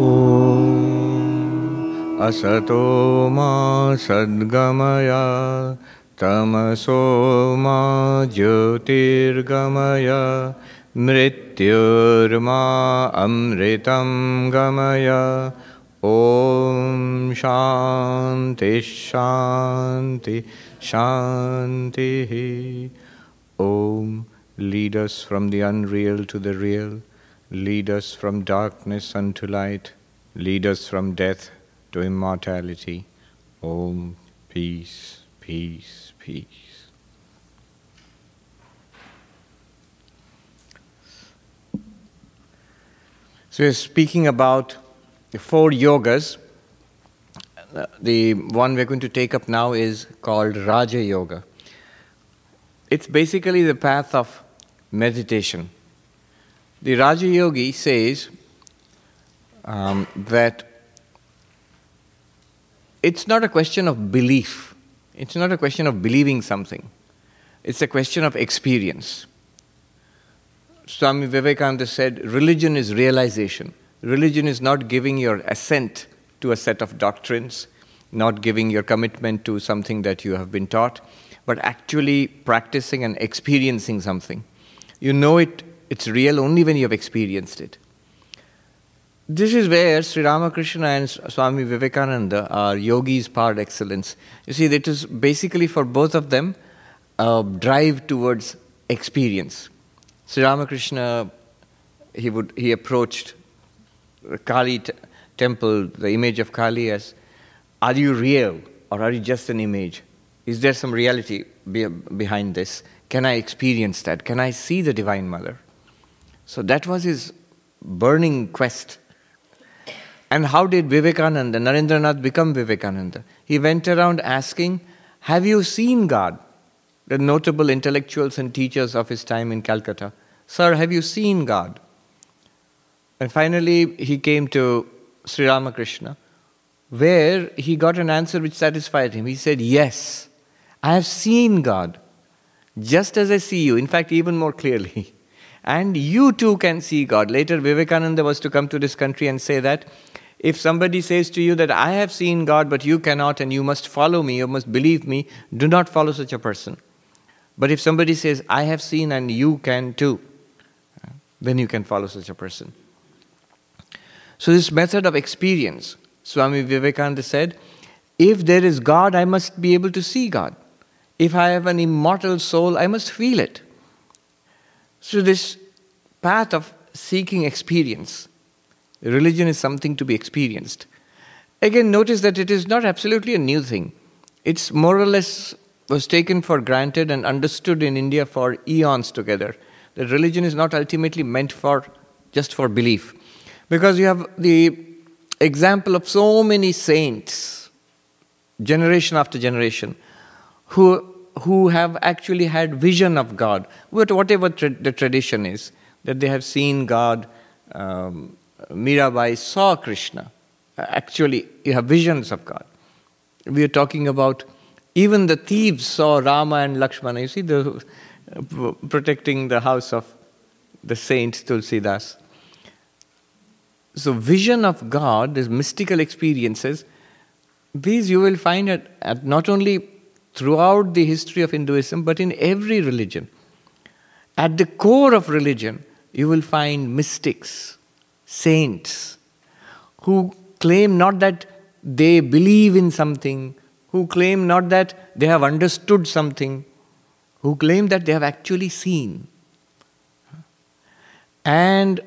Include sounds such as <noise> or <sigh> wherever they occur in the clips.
ॐ असतो मा सद्गमय तमसो मा ज्योतिर्गमय मृत्युर्मा अमृतं गमय ॐ शान्ति शान्ति शान्तिः ॐ lead us from the unreal to the real lead us from darkness unto light. Lead us from death to immortality. Om peace peace peace. So we're speaking about the four yogas. The one we're going to take up now is called raja yoga. It's basically the path of meditation the raja yogi says um, that it's not a question of belief, it's not a question of believing something, it's a question of experience. Swami Vivekananda said, religion is realization. Religion is not giving your assent to a set of doctrines, not giving your commitment to something that you have been taught, but actually practicing and experiencing something. You know it, it's real only when you have experienced it. This is where Sri Ramakrishna and Swami Vivekananda are yogis par excellence. You see, it is basically for both of them a drive towards experience. Sri Ramakrishna, he would he approached Kali t- temple, the image of Kali as, are you real or are you just an image? Is there some reality be- behind this? Can I experience that? Can I see the Divine Mother? So that was his burning quest and how did Vivekananda, Narendranath, become Vivekananda? He went around asking, Have you seen God? The notable intellectuals and teachers of his time in Calcutta. Sir, have you seen God? And finally, he came to Sri Ramakrishna, where he got an answer which satisfied him. He said, Yes, I have seen God, just as I see you, in fact, even more clearly. <laughs> And you too can see God. Later, Vivekananda was to come to this country and say that if somebody says to you that I have seen God, but you cannot, and you must follow me, you must believe me, do not follow such a person. But if somebody says, I have seen and you can too, then you can follow such a person. So, this method of experience, Swami Vivekananda said, if there is God, I must be able to see God. If I have an immortal soul, I must feel it. So, this path of seeking experience, religion is something to be experienced. Again, notice that it is not absolutely a new thing. It's more or less was taken for granted and understood in India for eons together. That religion is not ultimately meant for just for belief. Because you have the example of so many saints, generation after generation, who who have actually had vision of God, whatever tra- the tradition is, that they have seen God. Um, Mirabai saw Krishna. Actually, you have visions of God. We are talking about even the thieves saw Rama and Lakshmana. You see, the uh, protecting the house of the saint Tulsidas. So, vision of God, these mystical experiences, these you will find at, at not only throughout the history of Hinduism, but in every religion. At the core of religion, you will find mystics, saints, who claim not that they believe in something, who claim not that they have understood something, who claim that they have actually seen. And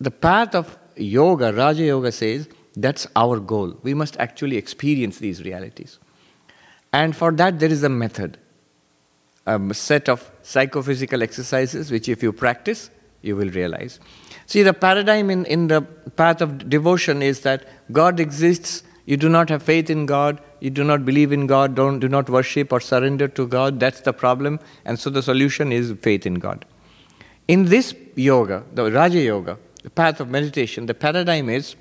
the path of yoga, Raja Yoga says, that's our goal. We must actually experience these realities. And for that, there is a method, a set of psychophysical exercises, which if you practice, you will realize. See, the paradigm in, in the path of devotion is that God exists, you do not have faith in God, you do not believe in God, don't, do not worship or surrender to God, that's the problem, and so the solution is faith in God. In this yoga, the Raja Yoga, the path of meditation, the paradigm is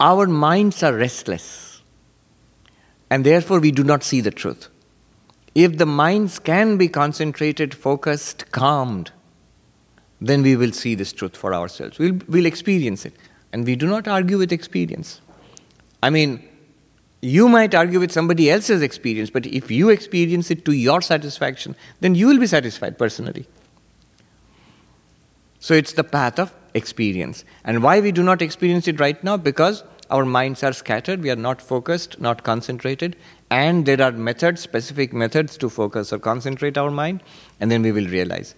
our minds are restless, and therefore we do not see the truth. If the minds can be concentrated, focused, calmed, then we will see this truth for ourselves. We'll, we'll experience it. And we do not argue with experience. I mean, you might argue with somebody else's experience, but if you experience it to your satisfaction, then you will be satisfied personally. So it's the path of experience. And why we do not experience it right now? Because our minds are scattered, we are not focused, not concentrated, and there are methods, specific methods to focus or concentrate our mind, and then we will realize.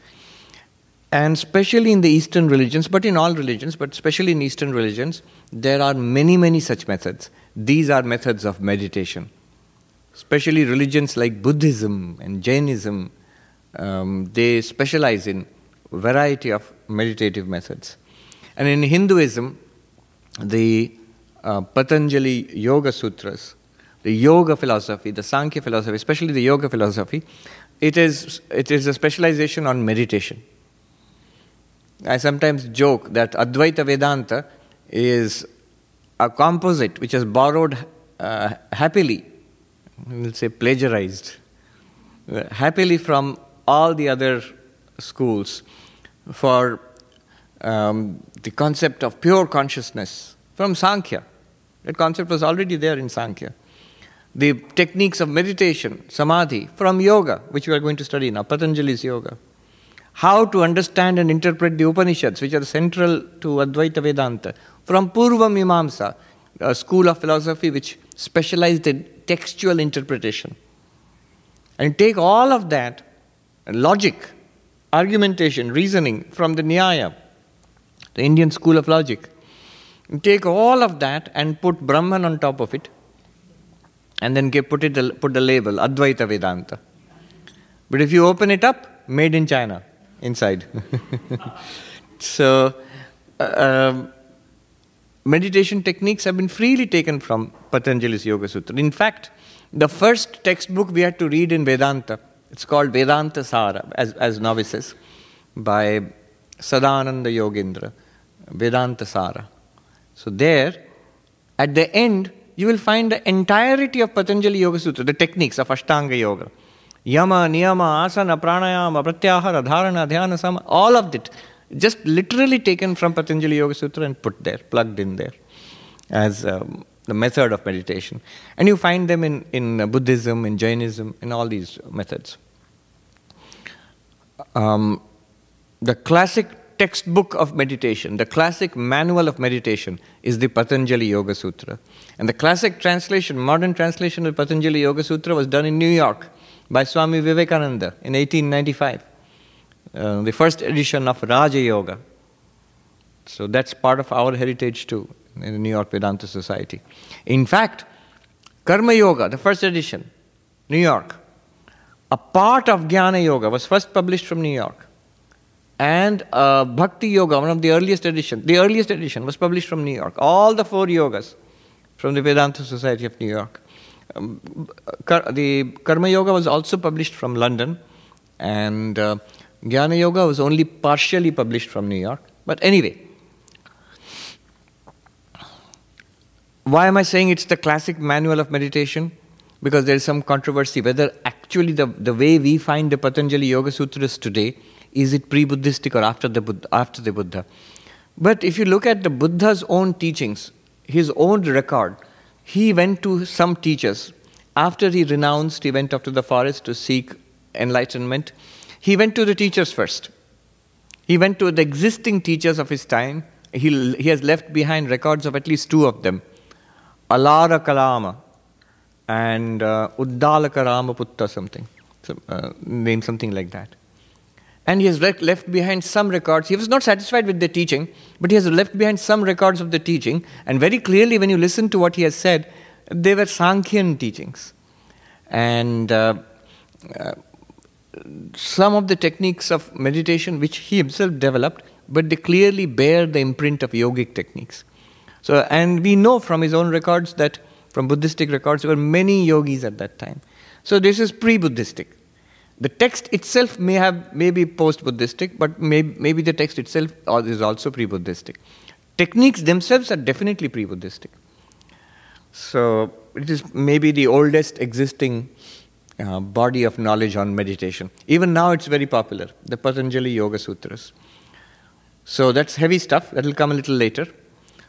And especially in the Eastern religions, but in all religions, but especially in Eastern religions, there are many, many such methods. These are methods of meditation. Especially religions like Buddhism and Jainism, um, they specialize in variety of meditative methods. And in Hinduism, the uh, Patanjali Yoga Sutras, the yoga philosophy, the Sankhya philosophy, especially the yoga philosophy, it is, it is a specialization on meditation. I sometimes joke that Advaita Vedanta is a composite which is borrowed uh, happily, we'll say plagiarized, uh, happily from all the other schools for um, the concept of pure consciousness from Sankhya. That concept was already there in Sankhya. The techniques of meditation, samadhi, from yoga, which we are going to study now, Patanjali's yoga. How to understand and interpret the Upanishads, which are central to Advaita Vedanta, from Purva Mimamsa, a school of philosophy which specialized in textual interpretation. And take all of that, logic, argumentation, reasoning from the Nyaya, the Indian school of logic, take all of that and put Brahman on top of it, and then get, put, it, put the label Advaita Vedanta. But if you open it up, made in China inside. <laughs> so, uh, um, meditation techniques have been freely taken from Patanjali's Yoga Sutra. In fact, the first textbook we had to read in Vedanta, it's called Vedanta Sara, as, as novices, by Sadananda Yogendra, Vedanta Sara. So, there, at the end, you will find the entirety of Patanjali Yoga Sutra, the techniques of Ashtanga Yoga. Yama, Niyama, Asana, Pranayama, Pratyahara, Dharana, Dhyana, Sama, all of it just literally taken from Patanjali Yoga Sutra and put there, plugged in there as um, the method of meditation. And you find them in, in Buddhism, in Jainism, in all these methods. Um, the classic textbook of meditation, the classic manual of meditation is the Patanjali Yoga Sutra. And the classic translation, modern translation of Patanjali Yoga Sutra was done in New York by Swami Vivekananda in 1895. Uh, the first edition of Raja Yoga. So that's part of our heritage too in the New York Vedanta Society. In fact, Karma Yoga, the first edition, New York, a part of Jnana Yoga was first published from New York. And uh, Bhakti Yoga, one of the earliest editions, the earliest edition was published from New York. All the four yogas from the Vedanta Society of New York. Um, the Karma Yoga was also published from London, and uh, Jnana Yoga was only partially published from New York. But anyway, why am I saying it's the classic manual of meditation? Because there is some controversy whether actually the, the way we find the Patanjali Yoga Sutras today is it pre-Buddhistic or after the Buddha, after the Buddha. But if you look at the Buddha's own teachings, his own record, he went to some teachers. After he renounced, he went off to the forest to seek enlightenment. He went to the teachers first. He went to the existing teachers of his time. He, he has left behind records of at least two of them Alara Kalama and uh, Uddalaka Ramaputta, something, some, uh, name something like that. And he has left behind some records. He was not satisfied with the teaching, but he has left behind some records of the teaching. And very clearly, when you listen to what he has said, they were Sankhyan teachings. And uh, uh some of the techniques of meditation which he himself developed, but they clearly bear the imprint of yogic techniques. So, and we know from his own records that from Buddhistic records there were many yogis at that time. So this is pre-Buddhistic. The text itself may have maybe post-Buddhistic, but may, maybe the text itself is also pre-Buddhistic. Techniques themselves are definitely pre-Buddhistic. So it is maybe the oldest existing uh, body of knowledge on meditation. Even now, it's very popular, the Patanjali Yoga Sutras. So that's heavy stuff. That will come a little later.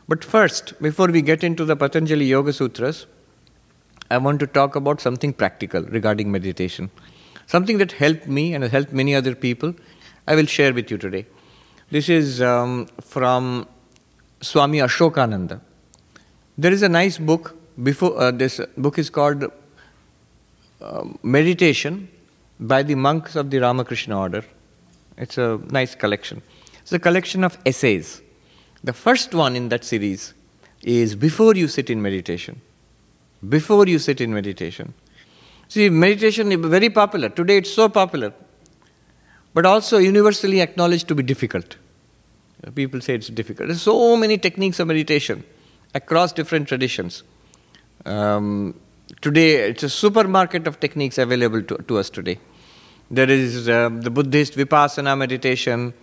But first, before we get into the Patanjali Yoga Sutras, I want to talk about something practical regarding meditation. Something that helped me and has helped many other people, I will share with you today. This is um, from Swami Ashokananda. There is a nice book. Before uh, this book is called uh, Meditation by the monks of the Ramakrishna order. It's a nice collection. It's a collection of essays. The first one in that series is Before You Sit in Meditation. Before you sit in meditation. See, meditation is very popular. Today it's so popular, but also universally acknowledged to be difficult. People say it's difficult. There's so many techniques of meditation across different traditions. Um, today, it's a supermarket of techniques available to, to us today. There is uh, the Buddhist Vipassana meditation,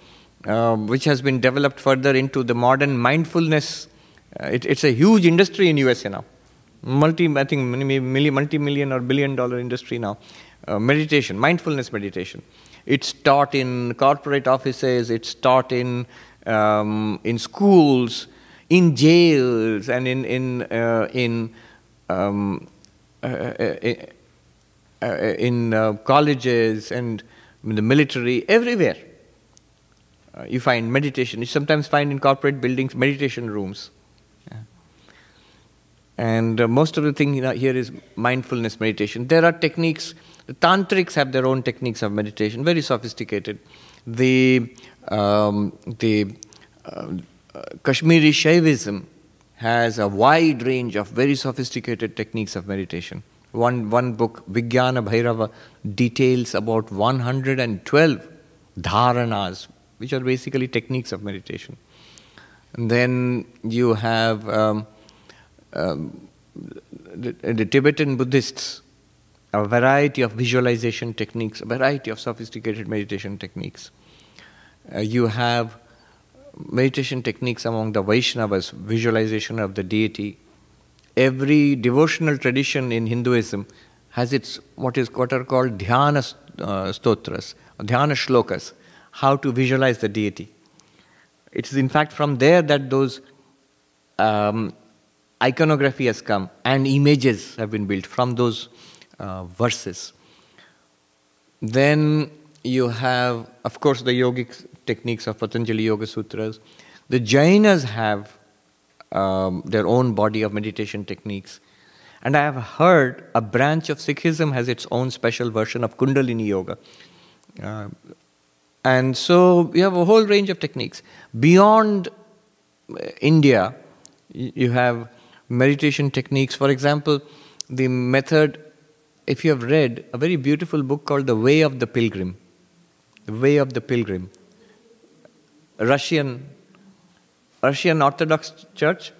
uh, which has been developed further into the modern mindfulness. Uh, it, it's a huge industry in USA now. Multi, I think, million, multi-million or billion-dollar industry now. Uh, meditation, mindfulness meditation. It's taught in corporate offices. It's taught in um, in schools, in jails, and in in uh, in um, uh, uh, uh, in colleges and in the military, everywhere. Uh, you find meditation. You sometimes find in corporate buildings meditation rooms. And most of the thing here is mindfulness meditation. There are techniques. The tantrics have their own techniques of meditation, very sophisticated. The um, the uh, Kashmiri Shaivism has a wide range of very sophisticated techniques of meditation. One, one book, Vijnana Bhairava, details about 112 dharanas, which are basically techniques of meditation. And then you have um, um, the, the, Tibetan Buddhists, a variety of visualization techniques, a variety of sophisticated meditation techniques. Uh, you have meditation techniques among the Vaishnavas, visualization of the deity, every devotional tradition in Hinduism has its what is what are called dhyana uh, stotras, dhyana shlokas, how to visualize the deity. It is in fact from there that those um, iconography has come and images have been built from those uh, verses. Then you have, of course, the yogic techniques of Patanjali Yoga Sutras. The Jainas have um, their own body of meditation techniques. And I have heard a branch of Sikhism has its own special version of Kundalini Yoga. Uh, and so you have a whole range of techniques. Beyond uh, India, you have meditation techniques. For example, the method, if you have read a very beautiful book called The Way of the Pilgrim, The Way of the Pilgrim, Russian Russian Orthodox Church.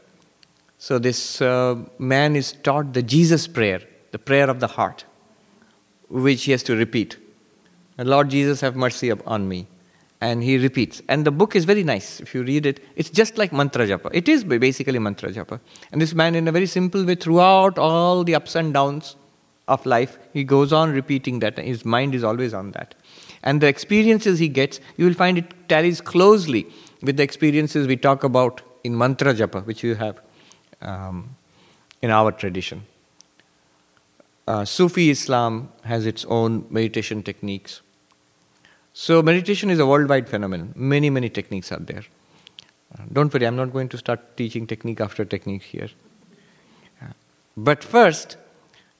So this uh, man is taught the Jesus prayer, the prayer of the heart, which he has to repeat. Lord Jesus, have mercy on me. And he repeats. And the book is very nice. If you read it, it's just like mantra japa. It is basically mantra japa. And this man, in a very simple way, throughout all the ups and downs of life, he goes on repeating that. His mind is always on that. And the experiences he gets, you will find it tallies closely with the experiences we talk about in mantra japa, which you have um, in our tradition. Uh, Sufi Islam has its own meditation techniques. So, meditation is a worldwide phenomenon. Many, many techniques are there. Don't worry, I'm not going to start teaching technique after technique here. Uh, but first,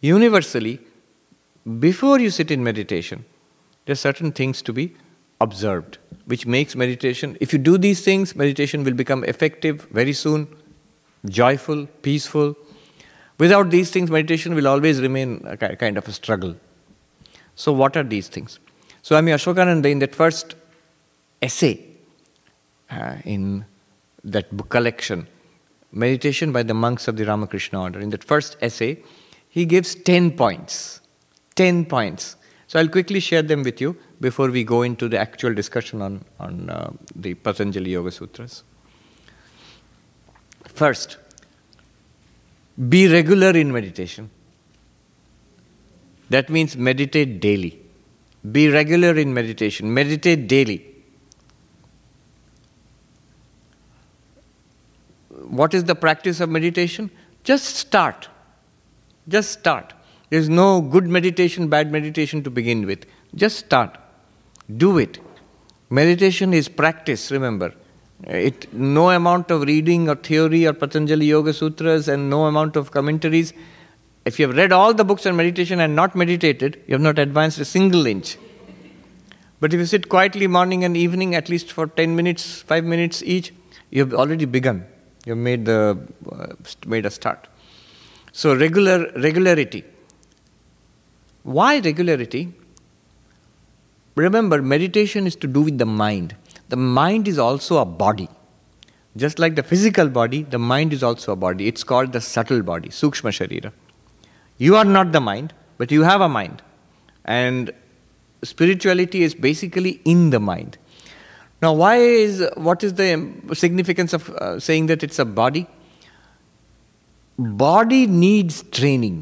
universally, before you sit in meditation, there are certain things to be observed, which makes meditation, if you do these things, meditation will become effective very soon, joyful, peaceful. Without these things, meditation will always remain a kind of a struggle. So, what are these things? So, Swami Ashokananda, in that first essay uh, in that book collection, Meditation by the Monks of the Ramakrishna Order, in that first essay, he gives 10 points. 10 points. So, I'll quickly share them with you before we go into the actual discussion on, on uh, the Patanjali Yoga Sutras. First, be regular in meditation. That means meditate daily. Be regular in meditation. Meditate daily. what is the practice of meditation? Just start. Just start. There's no good meditation, bad meditation to begin with. Just start. Do it. Meditation is practice, remember. It, no amount of reading or theory or Patanjali Yoga Sutras and no amount of commentaries. If you have read all the books on meditation and not meditated, you have not advanced a single inch. But if you sit quietly morning and evening, at least for 10 minutes, 5 minutes each, you have already begun. You have made, the, uh, made a start. So, regular regularity. Why regularity? Remember, meditation is to do with the mind. The mind is also a body. Just like the physical body, the mind is also a body. It's called the subtle body, Sukshma Sharira. You are not the mind, but you have a mind. And spirituality is basically in the mind. Now, why is what is the significance of uh, saying that it's a body? Body needs training.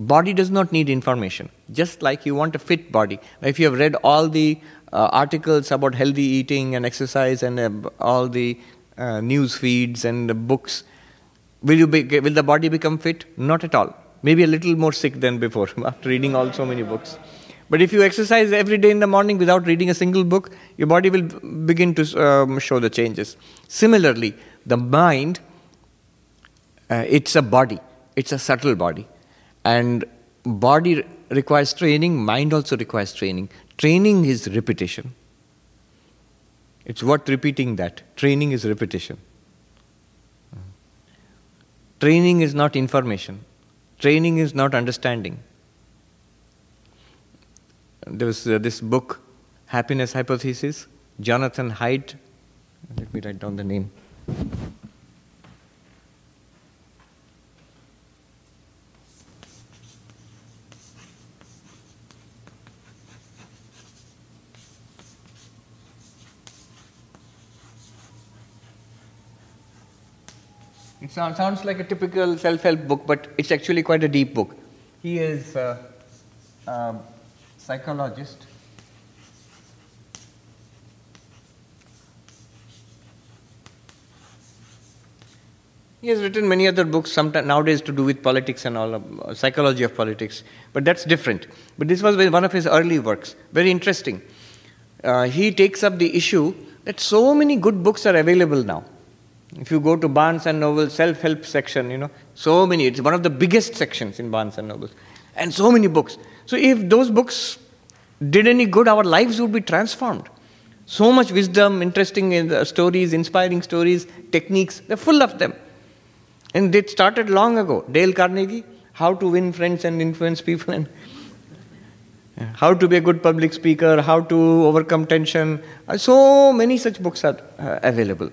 Body does not need information. Just like you want a fit body. If you have read all the uh, articles about healthy eating and exercise and uh, all the uh, news feeds and books, will, you be, will the body become fit? Not at all. Maybe a little more sick than before <laughs> after reading all so many books. But if you exercise every day in the morning without reading a single book, your body will begin to um, show the changes. Similarly, the mind, uh, it's a body, it's a subtle body. And body requires training, mind also requires training. Training is repetition. It's what repeating that. Training is repetition. Training is not information. Training is not understanding. There was uh, this book, Happiness Hypothesis, Jonathan Haidt. Let me write down the name. It sounds like a typical self help book, but it's actually quite a deep book. He is a, a psychologist. He has written many other books, nowadays to do with politics and all, uh, psychology of politics, but that's different. But this was one of his early works, very interesting. Uh, he takes up the issue that so many good books are available now. If you go to Barnes and Noble self-help section, you know, so many. It's one of the biggest sections in Barnes and Noble, and so many books. So if those books did any good, our lives would be transformed. So much wisdom, interesting uh, stories, inspiring stories, techniques. They're full of them, and it started long ago. Dale Carnegie, How to Win Friends and Influence People, and <laughs> how to be a good public speaker, how to overcome tension. Uh, so many such books are uh, available.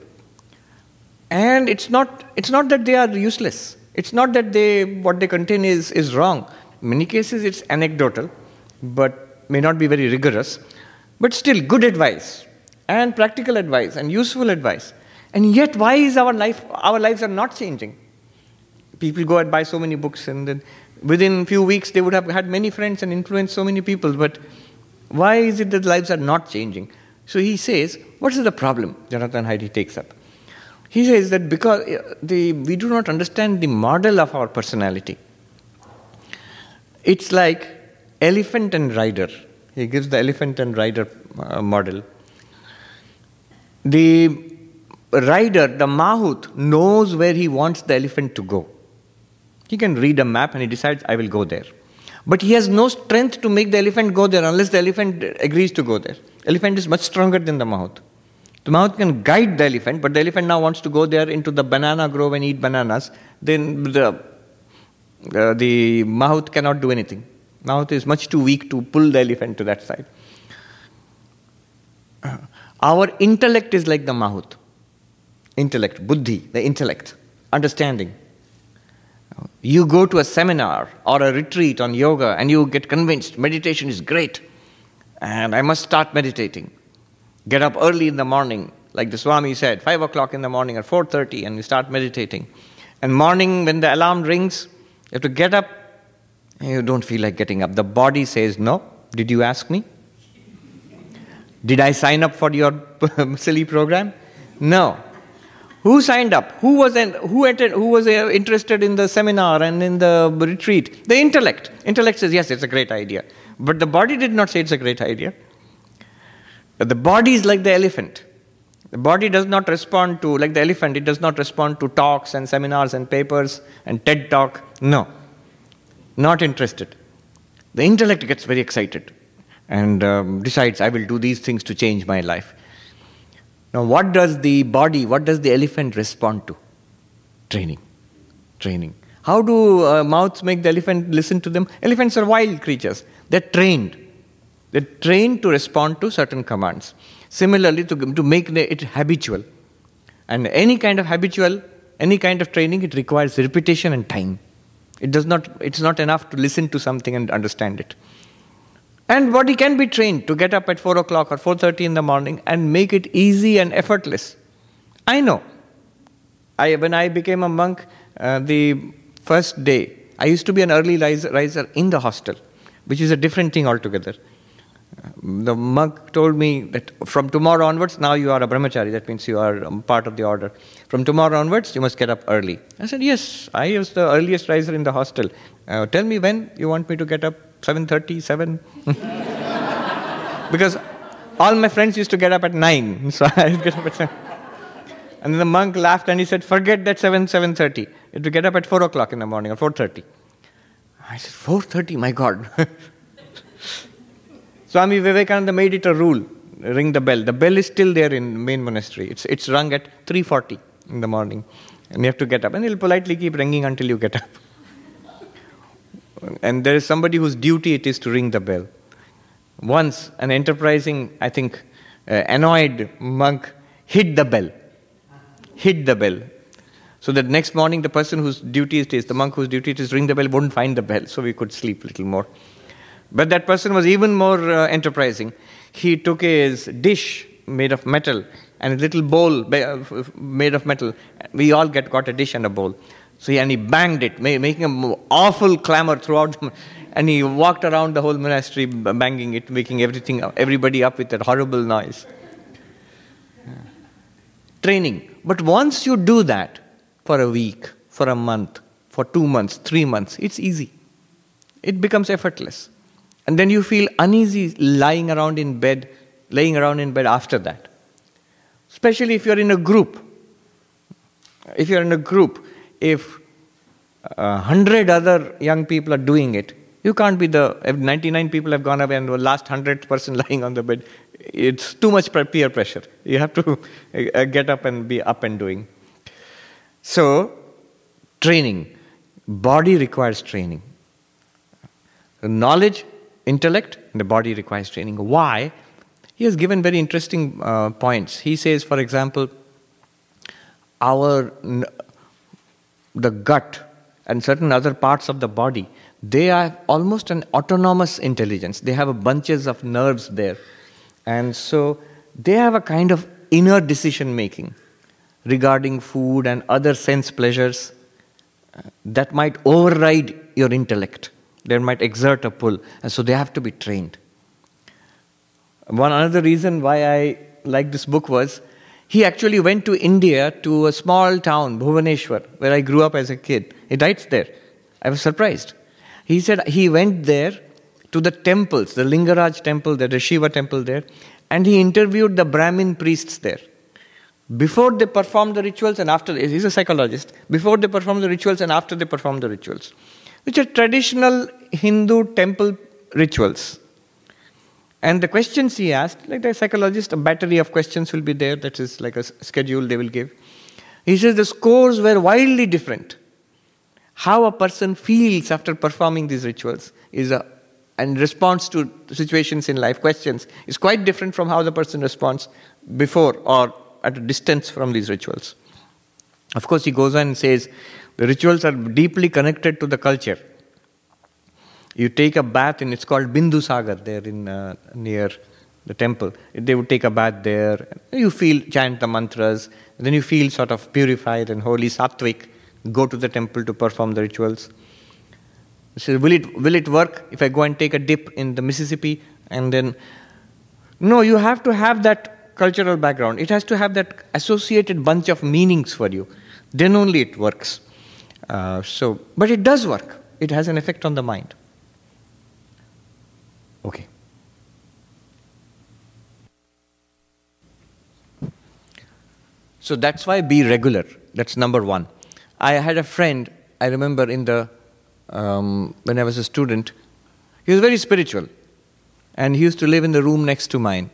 And it's not, it's not that they are useless. It's not that they, what they contain is, is wrong. In many cases, it's anecdotal, but may not be very rigorous. But still, good advice, and practical advice, and useful advice. And yet, why is our life, our lives are not changing? People go and buy so many books, and then within few weeks, they would have had many friends and influenced so many people. But why is it that lives are not changing? So he says, what is the problem? Jonathan Haidt takes up. He says that because uh, the, we do not understand the model of our personality. It's like elephant and rider. He gives the elephant and rider uh, model. The rider, the mahout, knows where he wants the elephant to go. He can read a map and he decides, I will go there. But he has no strength to make the elephant go there unless the elephant agrees to go there. Elephant is much stronger than the mahout. The mahout can guide the elephant, but the elephant now wants to go there into the banana grove and eat bananas. Then the, uh, the mahout cannot do anything. Mahout is much too weak to pull the elephant to that side. Our intellect is like the mahout. Intellect, buddhi, the intellect, understanding. You go to a seminar or a retreat on yoga and you get convinced meditation is great and I must start meditating get up early in the morning, like the Swami said, 5 o'clock in the morning or 4.30 and you start meditating. And morning when the alarm rings, you have to get up and you don't feel like getting up. The body says, no, did you ask me? Did I sign up for your <laughs> silly program? No. Who signed up? Who was, who, entered, who was uh, interested in the seminar and in the retreat? The intellect. Intellect says, yes, it's a great idea. But the body did not say it's a great idea. The body is like the elephant. The body does not respond to, like the elephant, it does not respond to talks and seminars and papers and TED talk. No, not interested. The intellect gets very excited and um, decides, I will do these things to change my life. Now, what does the body, what does the elephant respond to? Training. Training. How do uh, mahouts make the elephant listen to them? Elephants are wild creatures. They're trained. They're trained to respond to certain commands. Similarly, to, to make it habitual. And any kind of habitual, any kind of training, it requires repetition and time. It does not, it's not enough to listen to something and understand it. And body can be trained to get up at 4 o'clock or 4.30 in the morning and make it easy and effortless. I know. I, when I became a monk, uh, the first day, I used to be an early riser in the hostel, which is a different thing altogether. The monk told me that from tomorrow onwards, now you are a brahmachari, that means you are um, part of the order. From tomorrow onwards, you must get up early. I said, Yes, I was the earliest riser in the hostel. Uh, tell me when you want me to get up 7.30, 7? <laughs> because all my friends used to get up at 9, <laughs> so I get up at 7. And then the monk laughed and he said, forget that 7, 7.30. You have to get up at 4 o'clock in the morning or 4.30. I said, 4.30, my God. <laughs> Swami Vivekananda made it a rule, ring the bell. The bell is still there in main monastery. It's, it's rung at 3.40 in the morning. And you have to get up. And he'll politely keep ringing until you get up <laughs> and there is somebody whose duty it is to ring the bell. Once, an enterprising, I think, uh, annoyed monk hit the bell. Hit the bell. So that next morning, the person whose duty it is, the monk whose duty it is, to ring the bell, wouldn't find the bell, so we could sleep a little more. But that person was even more uh, enterprising. He took his dish made of metal and a little bowl uh, made of metal. We all get, got a dish and a bowl. So he, and he banged it, making an awful clamor throughout. And he walked around the whole monastery, banging it, making everything, everybody up with that horrible noise. Training. But once you do that for a week, for a month, for two months, three months, it's easy. It becomes effortless. And then you feel uneasy lying around in bed, laying around in bed after that. Especially if you're in a group. If you're in a group, if a hundred other young people are doing it, you can't be the 99 people have gone away and the last hundred person <laughs> lying on the bed. It's too much peer pressure. You have to uh, get up and be up and doing. So, training. Body requires training. knowledge, intellect, the body requires training. Why? He has given very interesting uh, points. He says, for example, our the gut and certain other parts of the body, they are almost an autonomous intelligence. They have bunches of nerves there. And so they have a kind of inner decision making regarding food and other sense pleasures uh, that might override your intellect. They might exert a pull. And so they have to be trained. One another reason why I like this book was he actually went to India to a small town, Bhuvaneshwar, where I grew up as a kid. He writes there. I was surprised. He said he went there to the temples, the Lingaraj temple, the Shiva temple there, and he interviewed the Brahmin priests there. Before they performed the rituals and after, he's a psychologist, before they perform the rituals and after they perform the rituals, which are traditional Hindu temple rituals. And the questions he asked, like the psychologist, a battery of questions will be there, that is like a schedule they will give. He says the scores were wildly different. How a person feels after performing these rituals is a, and response to situations in life, questions, is quite different from how the person responds before or at a distance from these rituals. Of course, he goes on and says the rituals are deeply connected to the culture. You take a bath, and it's called Bindu Sagar there in uh, near the temple. They would take a bath there. You feel chant the mantras. Then you feel sort of purified and holy, sattvic. Go to the temple to perform the rituals. So will it will it work if I go and take a dip in the Mississippi and then? No, you have to have that cultural background. It has to have that associated bunch of meanings for you. Then only it works. Uh, so, but it does work. It has an effect on the mind. Okay. So that's why be regular. That's number one. I had a friend, I remember in the, um, when I was a student, he was very spiritual. And he used to live in the room next to mine.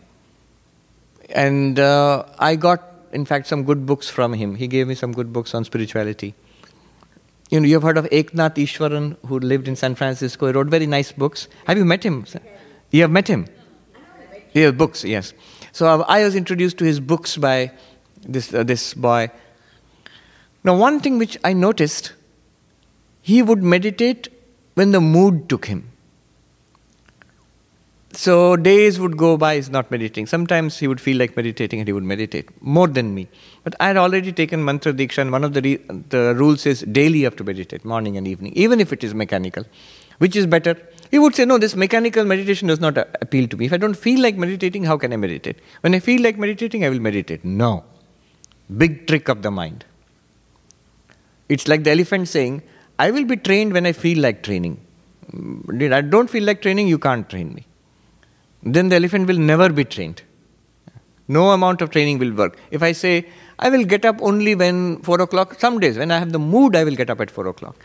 And uh, I got, in fact, some good books from him. He gave me some good books on spirituality. You know, you've heard of Eknath Easwaran, who lived in San Francisco. He wrote very nice books. Have you met him? You have met him? Yeah, books, yes. So uh, I was introduced to his books by this, uh, this boy. Now, one thing which I noticed, he would meditate when the mood took him. So days would go by, he's not meditating. Sometimes he would feel like meditating and he would meditate more than me. But I had already taken mantra diksha, and one of the, re- the rules is daily you have to meditate, morning and evening, even if it is mechanical. Which is better? He would say, No, this mechanical meditation does not appeal to me. If I don't feel like meditating, how can I meditate? When I feel like meditating, I will meditate. No. Big trick of the mind. It's like the elephant saying, I will be trained when I feel like training. Mm, I don't feel like training, you can't train me. Then the elephant will never be trained. No amount of training will work. If I say, I will get up only when 4 o'clock, some days when I have the mood, I will get up at 4 o'clock.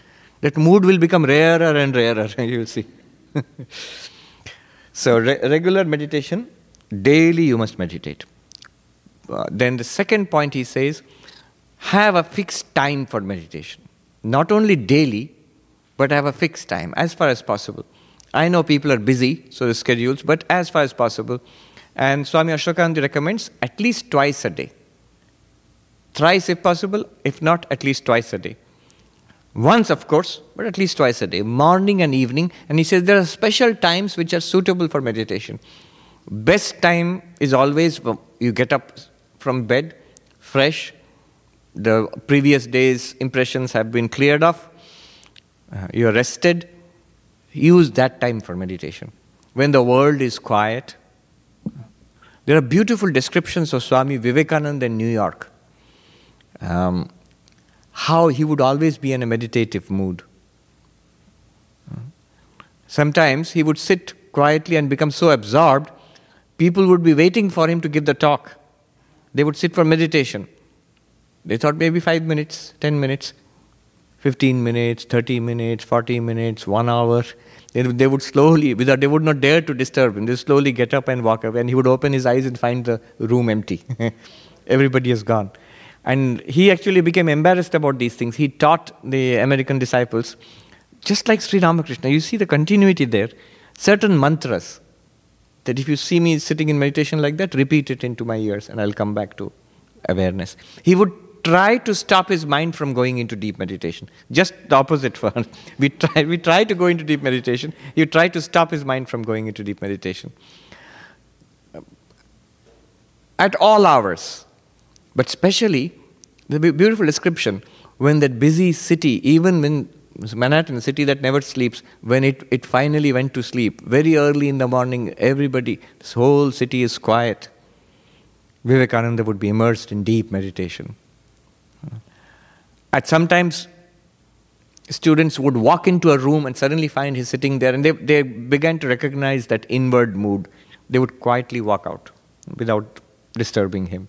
That mood will become rarer and rarer, <laughs> you will see. <laughs> so, re- regular meditation, daily you must meditate. Uh, then the second point he says have a fixed time for meditation. Not only daily, but have a fixed time as far as possible. I know people are busy, so the schedules, but as far as possible. And Swami Ashokananda recommends at least twice a day. Thrice if possible, if not, at least twice a day. Once, of course, but at least twice a day, morning and evening. And he says there are special times which are suitable for meditation. Best time is always you get up from bed, fresh. The previous day's impressions have been cleared off. Uh, you're rested. Use that time for meditation. When the world is quiet, there are beautiful descriptions of Swami Vivekananda in New York. Um, how he would always be in a meditative mood. Sometimes he would sit quietly and become so absorbed, people would be waiting for him to give the talk. They would sit for meditation. They thought maybe five minutes, ten minutes, 15 minutes, 30 minutes, 40 minutes, one hour. They, they would slowly, without, they would not dare to disturb him. They slowly get up and walk away, and he would open his eyes and find the room empty. <laughs> Everybody is gone. And he actually became embarrassed about these things. He taught the American disciples, just like Sri Ramakrishna, you see the continuity there, certain mantras that if you see me sitting in meditation like that, repeat it into my ears and I'll come back to awareness. He would try to stop his mind from going into deep meditation. Just the opposite for <laughs> we try we try to go into deep meditation. You try to stop his mind from going into deep meditation. At all hours. But especially the beautiful description when that busy city, even when Manhattan, city that never sleeps, when it, it finally went to sleep, very early in the morning, everybody, this whole city is quiet. Vivekananda would be immersed in deep meditation. At sometimes, students would walk into a room and suddenly find him sitting there, and they, they began to recognize that inward mood. They would quietly walk out without disturbing him.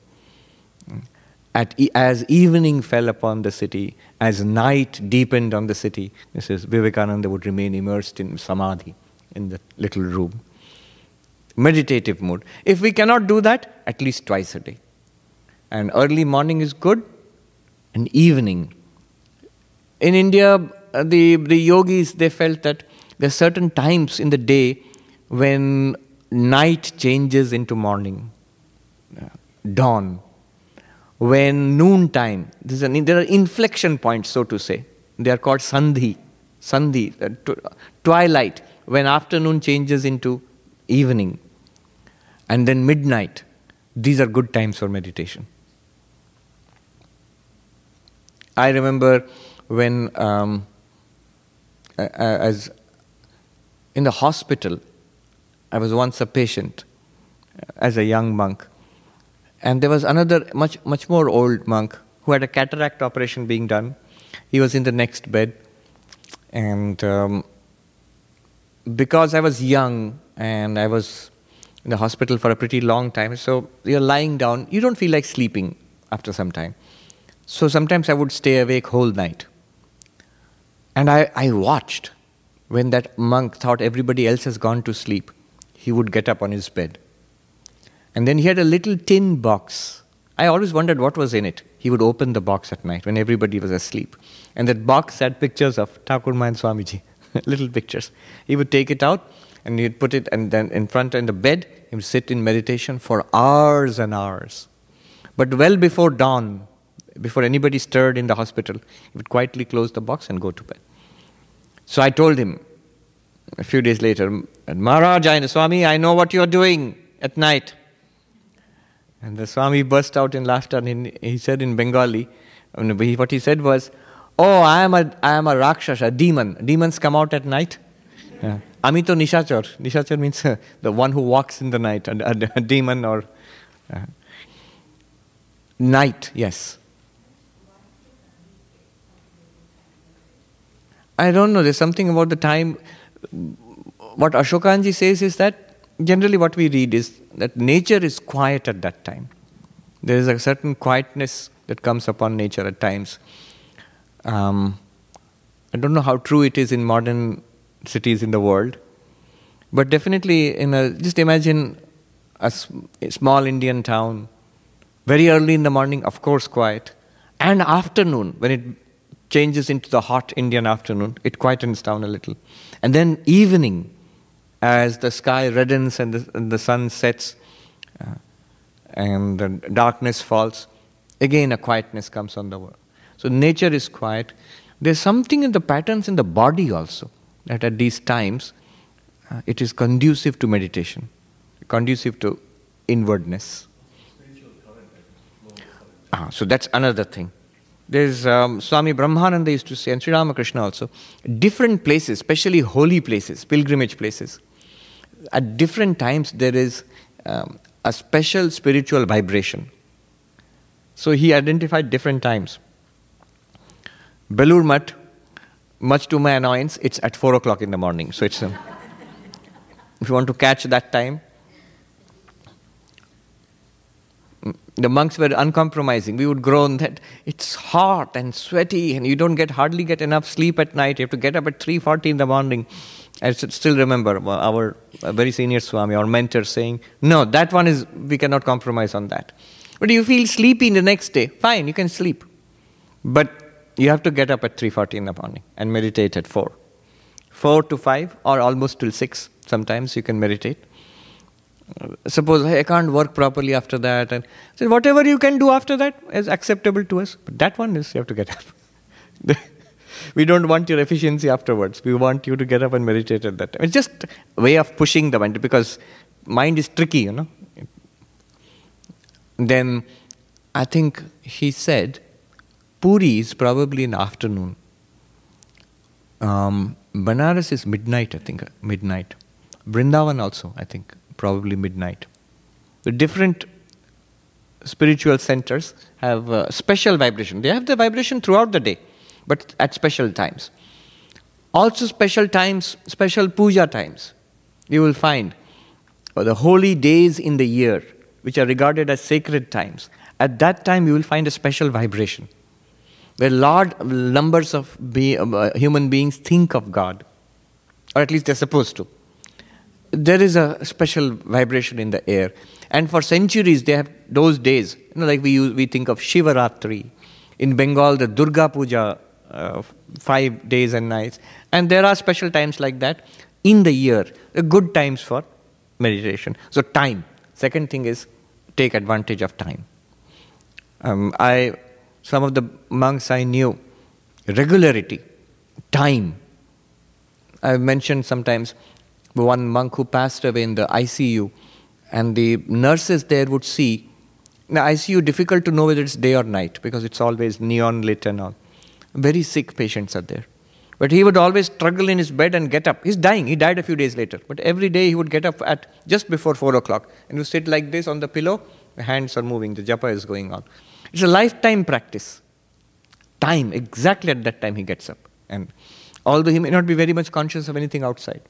At, as evening fell upon the city, as night deepened on the city, this is Vivekananda would remain immersed in samadhi in the little room. Meditative mood. If we cannot do that, at least twice a day. And early morning is good, and evening. In India, uh, the, the yogis they felt that there are certain times in the day when night changes into morning, uh, dawn when noontime, an, there are inflection points, so to say. They are called sandhi, sandhi, uh, twilight, when afternoon changes into evening, and then midnight. These are good times for meditation. I remember when, um, as in the hospital, I was once a patient as a young monk And there was another much, much more old monk who had a cataract operation being done. He was in the next bed. And um, because I was young and I was in the hospital for a pretty long time, so you're lying down, you don't feel like sleeping after some time. So sometimes I would stay awake whole night. And I, I watched when that monk thought everybody else has gone to sleep, he would get up on his bed. And then he had a little tin box. I always wondered what was in it. He would open the box at night when everybody was asleep. And that box had pictures of Thakur Mayan Swamiji, <laughs> little pictures. He would take it out and he'd put it and then in front in the bed, he would sit in meditation for hours and hours. But well before dawn, before anybody stirred in the hospital, he would quietly close the box and go to bed. So I told him a few days later, Maharaj, Swami, I know what you're doing at night. And the Swami burst out in laughter and he said in Bengali, what he said was, Oh, I am a, I am a Rakshas, a demon. Demons come out at night. Amito Nishachar. Nishachar means uh, the one who walks in the night, a, a, a demon or. Uh, night, yes. I don't know, there's something about the time. What Ashokanji says is that generally what we read is that nature is quiet at that time. There is a certain quietness that comes upon nature at times. Um, I don't know how true it is in modern cities in the world, but definitely in a just imagine a, a small Indian town, very early in the morning, of course, quiet, and afternoon when it changes into the hot Indian afternoon, it quietens down a little. And then evening, as the sky reddens and the, and the sun sets uh, and the darkness falls, again a quietness comes on the world. So nature is quiet. There's something in the patterns in the body also that at these times uh, it is conducive to meditation, conducive to inwardness. Ah, so that's another thing. There's um, Swami Brahmananda used to say, and Sri Ramakrishna also, different places, especially holy places, pilgrimage places. At different times, there is um, a special spiritual vibration. So he identified different times. Belur Math, much to my annoyance, it's at 4 o'clock in the morning. So it's, um, <laughs> if you want to catch that time, the monks were uncompromising. We would groan that it's hot and sweaty, and you don't get hardly get enough sleep at night. You have to get up at three forty in the morning. I still remember uh, our uh, very senior Swami, our mentor, saying, "No, that one is we cannot compromise on that." But you feel sleepy the next day, fine, you can sleep, but you have to get up at three forty in the morning and meditate at four, four to five, or almost till six. Sometimes you can meditate uh, suppose hey, I can't work properly after that, and so whatever you can do after that is acceptable to us. But that one is you have to get up. <laughs> we don't want your efficiency afterwards. We want you to get up and meditate at that time. It's just a way of pushing the mind because mind is tricky, you know. Then I think he said Puri is probably in the afternoon. Um, Banaras is midnight, I think, midnight. Brindavan also, I think probably midnight. The different spiritual centers have special vibration. They have the vibration throughout the day, but at special times. Also, special times, special puja times. You will find the holy days in the year, which are regarded as sacred times. At that time, you will find a special vibration where large numbers of be, uh, human beings think of God, or at least they're supposed to there is a special vibration in the air. And for centuries, they have those days, you know, like we, use, we think of Shivaratri. In Bengal, the Durga Puja, uh, five days and nights. And there are special times like that in the year, good times for meditation. So, time. Second thing is take advantage of time. Um, I, some of the monks I knew, regularity, time. I've mentioned sometimes one monk who passed away in the ICU, and the nurses there would see. Now, ICU difficult to know whether it's day or night because it's always neon lit and all. Very sick patients are there. But he would always struggle in his bed and get up. He's dying. He died a few days later. But every day he would get up at just before four o'clock and would sit like this on the pillow The hands are moving, the japa is going on. It's a lifetime practice. Time, exactly at that time he gets up. And although he may not be very much conscious of anything outside.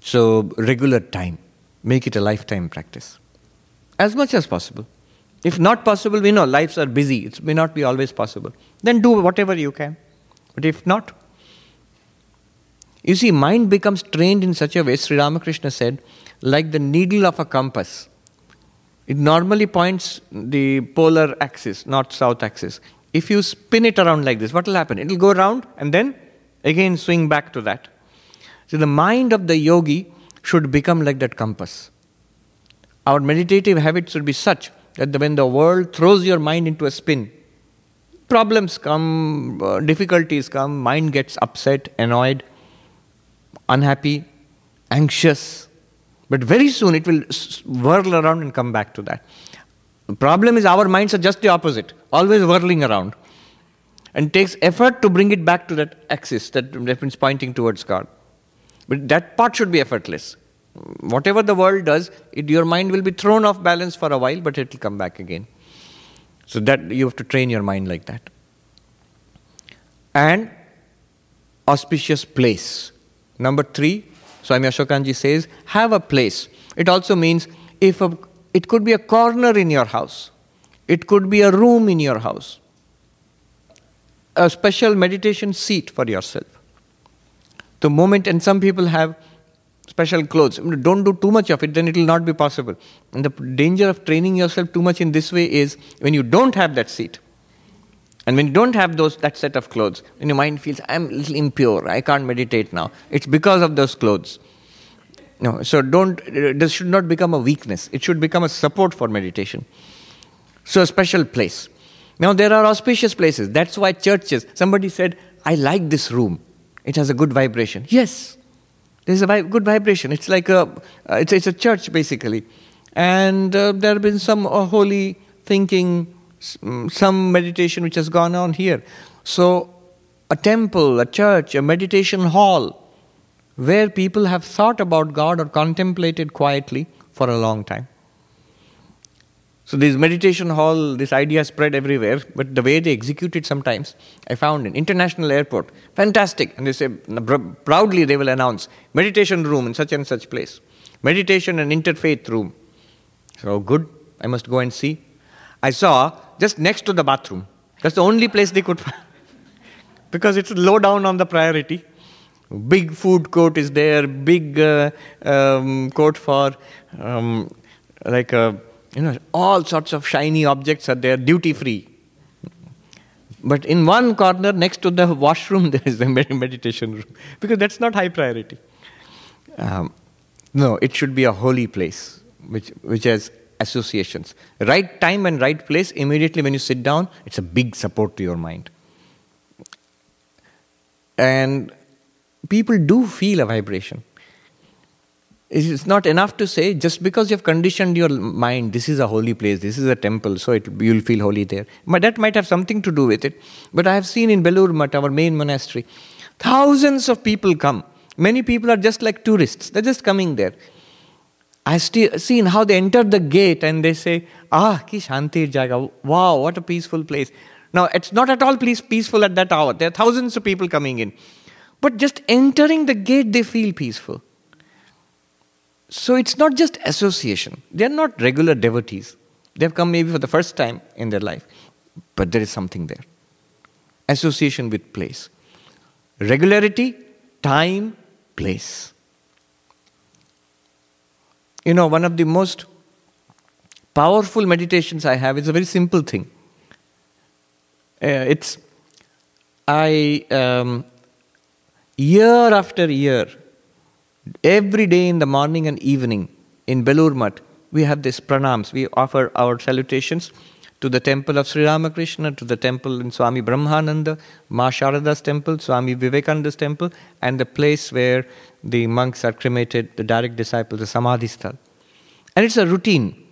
So, regular time. Make it a lifetime practice. As much as possible. If not possible, we know lives are busy. It may not be always possible. Then do whatever you can. But if not, you see, mind becomes trained in such a way, Sri Ramakrishna said, like the needle of a compass. It normally points the polar axis, not south axis. If you spin it around like this, what will happen? It will go around and then again swing back to that. So the mind of the yogi should become like that compass. Our meditative habits should be such that when the world throws your mind into a spin, problems come, uh, difficulties come, mind gets upset, annoyed, unhappy, anxious. But very soon it will whirl around and come back to that. The problem is our minds are just the opposite, always whirling around. And takes effort to bring it back to that axis that means pointing towards God. But that part should be effortless. Whatever the world does, it, your mind will be thrown off balance for a while, but it will come back again. So that you have to train your mind like that. And auspicious place. Number three, Swami Ashokanji says, have a place. It also means if a, it could be a corner in your house, it could be a room in your house, a special meditation seat for yourself. The moment, and some people have special clothes. Don't do too much of it, then it will not be possible. And the danger of training yourself too much in this way is when you don't have that seat, and when you don't have those that set of clothes, when your mind feels I'm a little impure, I can't meditate now. It's because of those clothes. No, so don't. This should not become a weakness. It should become a support for meditation. So a special place. Now there are auspicious places. That's why churches. Somebody said, "I like this room. It has a good vibration." Yes, there's a good vibration. It's like a, uh, it's, it's a church basically. And uh, there have been some uh, holy thinking, mm, some meditation which has gone on here. So, a temple, a church, a meditation hall, where people have thought about God or contemplated quietly for a long time. So this meditation hall, this idea spread everywhere, but the way they execute it sometimes, I found in international airport, fantastic. And they say, proudly they will announce, meditation room in such and such place. Meditation and interfaith room. So good, I must go and see. I saw just next to the bathroom. That's the only place they could find. <laughs> because it's low down on the priority. Big food court is there, big uh, um, court for um, like a you know, all sorts of shiny objects are there, duty free. But in one corner next to the washroom, <laughs> there is a meditation room because that's not high priority. Um, no, it should be a holy place which, which has associations. Right time and right place, immediately when you sit down, it's a big support to your mind. And people do feel a vibration. It's not enough to say just because you've conditioned your mind, this is a holy place, this is a temple, so it, you'll feel holy there. But that might have something to do with it. But I have seen in Belur Math, our main monastery, thousands of people come. Many people are just like tourists, they're just coming there. I've seen how they enter the gate and they say, Ah, ki shanti jaga. Wow, what a peaceful place. Now, it's not at all peaceful at that hour. There are thousands of people coming in. But just entering the gate, they feel peaceful. So it's not just association. They're not regular devotees. They've come maybe for the first time in their life, but there is something there. Association with place. Regularity, time, place. You know, one of the most powerful meditations I have is a very simple thing. Uh, it's, I, um, year after year, Every day in the morning and evening in Belur we have this pranams. We offer our salutations to the temple of Sri Ramakrishna, to the temple in Swami Brahmananda, Ma Sharada's temple, Swami Vivekananda's temple, and the place where the monks are cremated, the direct disciples, the Samadhi Sthal. And it's a routine.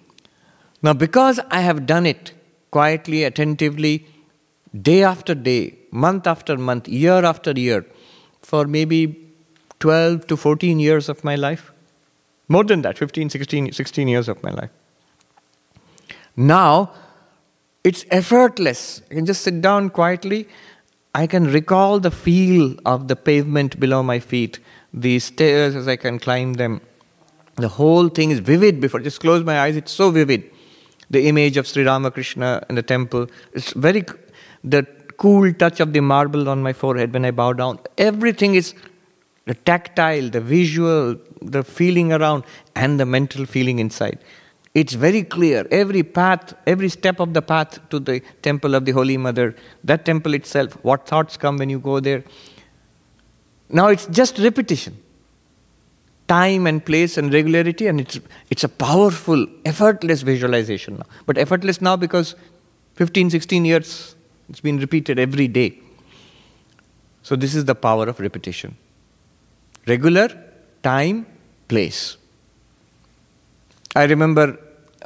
Now, because I have done it quietly, attentively, day after day, month after month, year after year, for maybe 12 to 14 years of my life. More than that, 15, 16, 16 years of my life. Now, it's effortless. I can just sit down quietly. I can recall the feel of the pavement below my feet, the stairs as I can climb them. The whole thing is vivid before. Just close my eyes, it's so vivid. The image of Sri Ramakrishna in the temple. It's very, the cool touch of the marble on my forehead when I bow down. Everything is the tactile, the visual, the feeling around, and the mental feeling inside. It's very clear. Every path, every step of the path to the temple of the Holy Mother, that temple itself, what thoughts come when you go there. Now it's just repetition. Time and place and regularity, and it's, it's a powerful, effortless visualization now. But effortless now because 15, 16 years it's been repeated every day. So, this is the power of repetition regular, time, place. I remember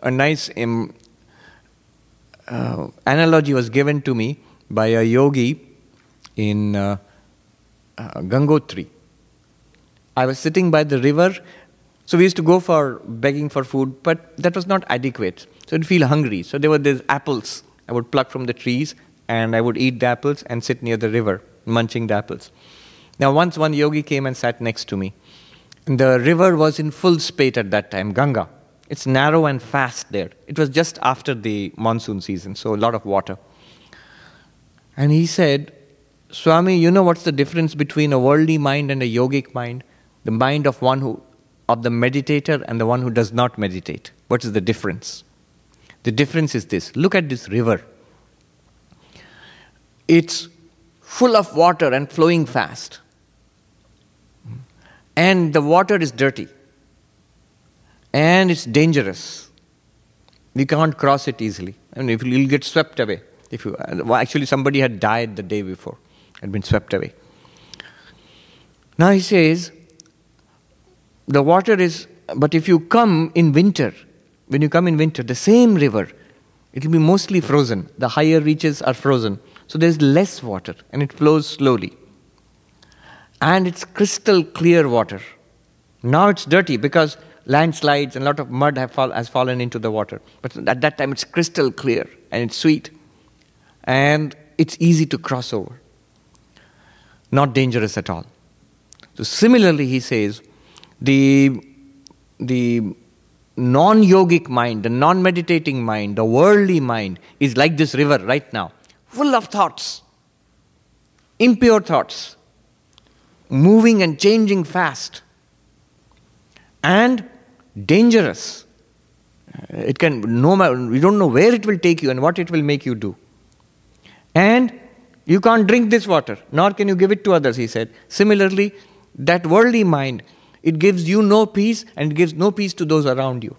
a nice um, uh, analogy was given to me by a yogi in uh, uh, Gangotri. I was sitting by the river, so we used to go for begging for food, but that was not adequate. So I'd feel hungry. So there were these apples I would pluck from the trees, and I would eat the apples and sit near the river, munching the apples. Now, once one yogi came and sat next to me. The river was in full spate at that time, Ganga. It's narrow and fast there. It was just after the monsoon season, so a lot of water. And he said, Swami, you know what's the difference between a worldly mind and a yogic mind? The mind of one who of the meditator and the one who does not meditate. What is the difference? The difference is this. Look at this river. It's full of water and flowing fast and the water is dirty and it's dangerous. We can't cross it easily. I mean, if you'll get swept away. If you actually somebody had died the day before, had been swept away. Now he says, the water is, but if you come in winter, when you come in winter, the same river, it will be mostly frozen. The higher reaches are frozen. So there's less water and it flows slowly and it's crystal clear water. Now it's dirty because landslides and a lot of mud have fall, has fallen into the water. But at that time it's crystal clear and it's sweet and it's easy to cross over. Not dangerous at all. So similarly, he says, the, the non yogic mind, the non meditating mind, the worldly mind is like this river right now, full of thoughts, impure thoughts, moving and changing fast and dangerous. Uh, it can no matter. you don't know where it will take you and what it will make you do. And you can't drink this water, nor can you give it to others, he said. Similarly, that worldly mind, it gives you no peace and gives no peace to those around you.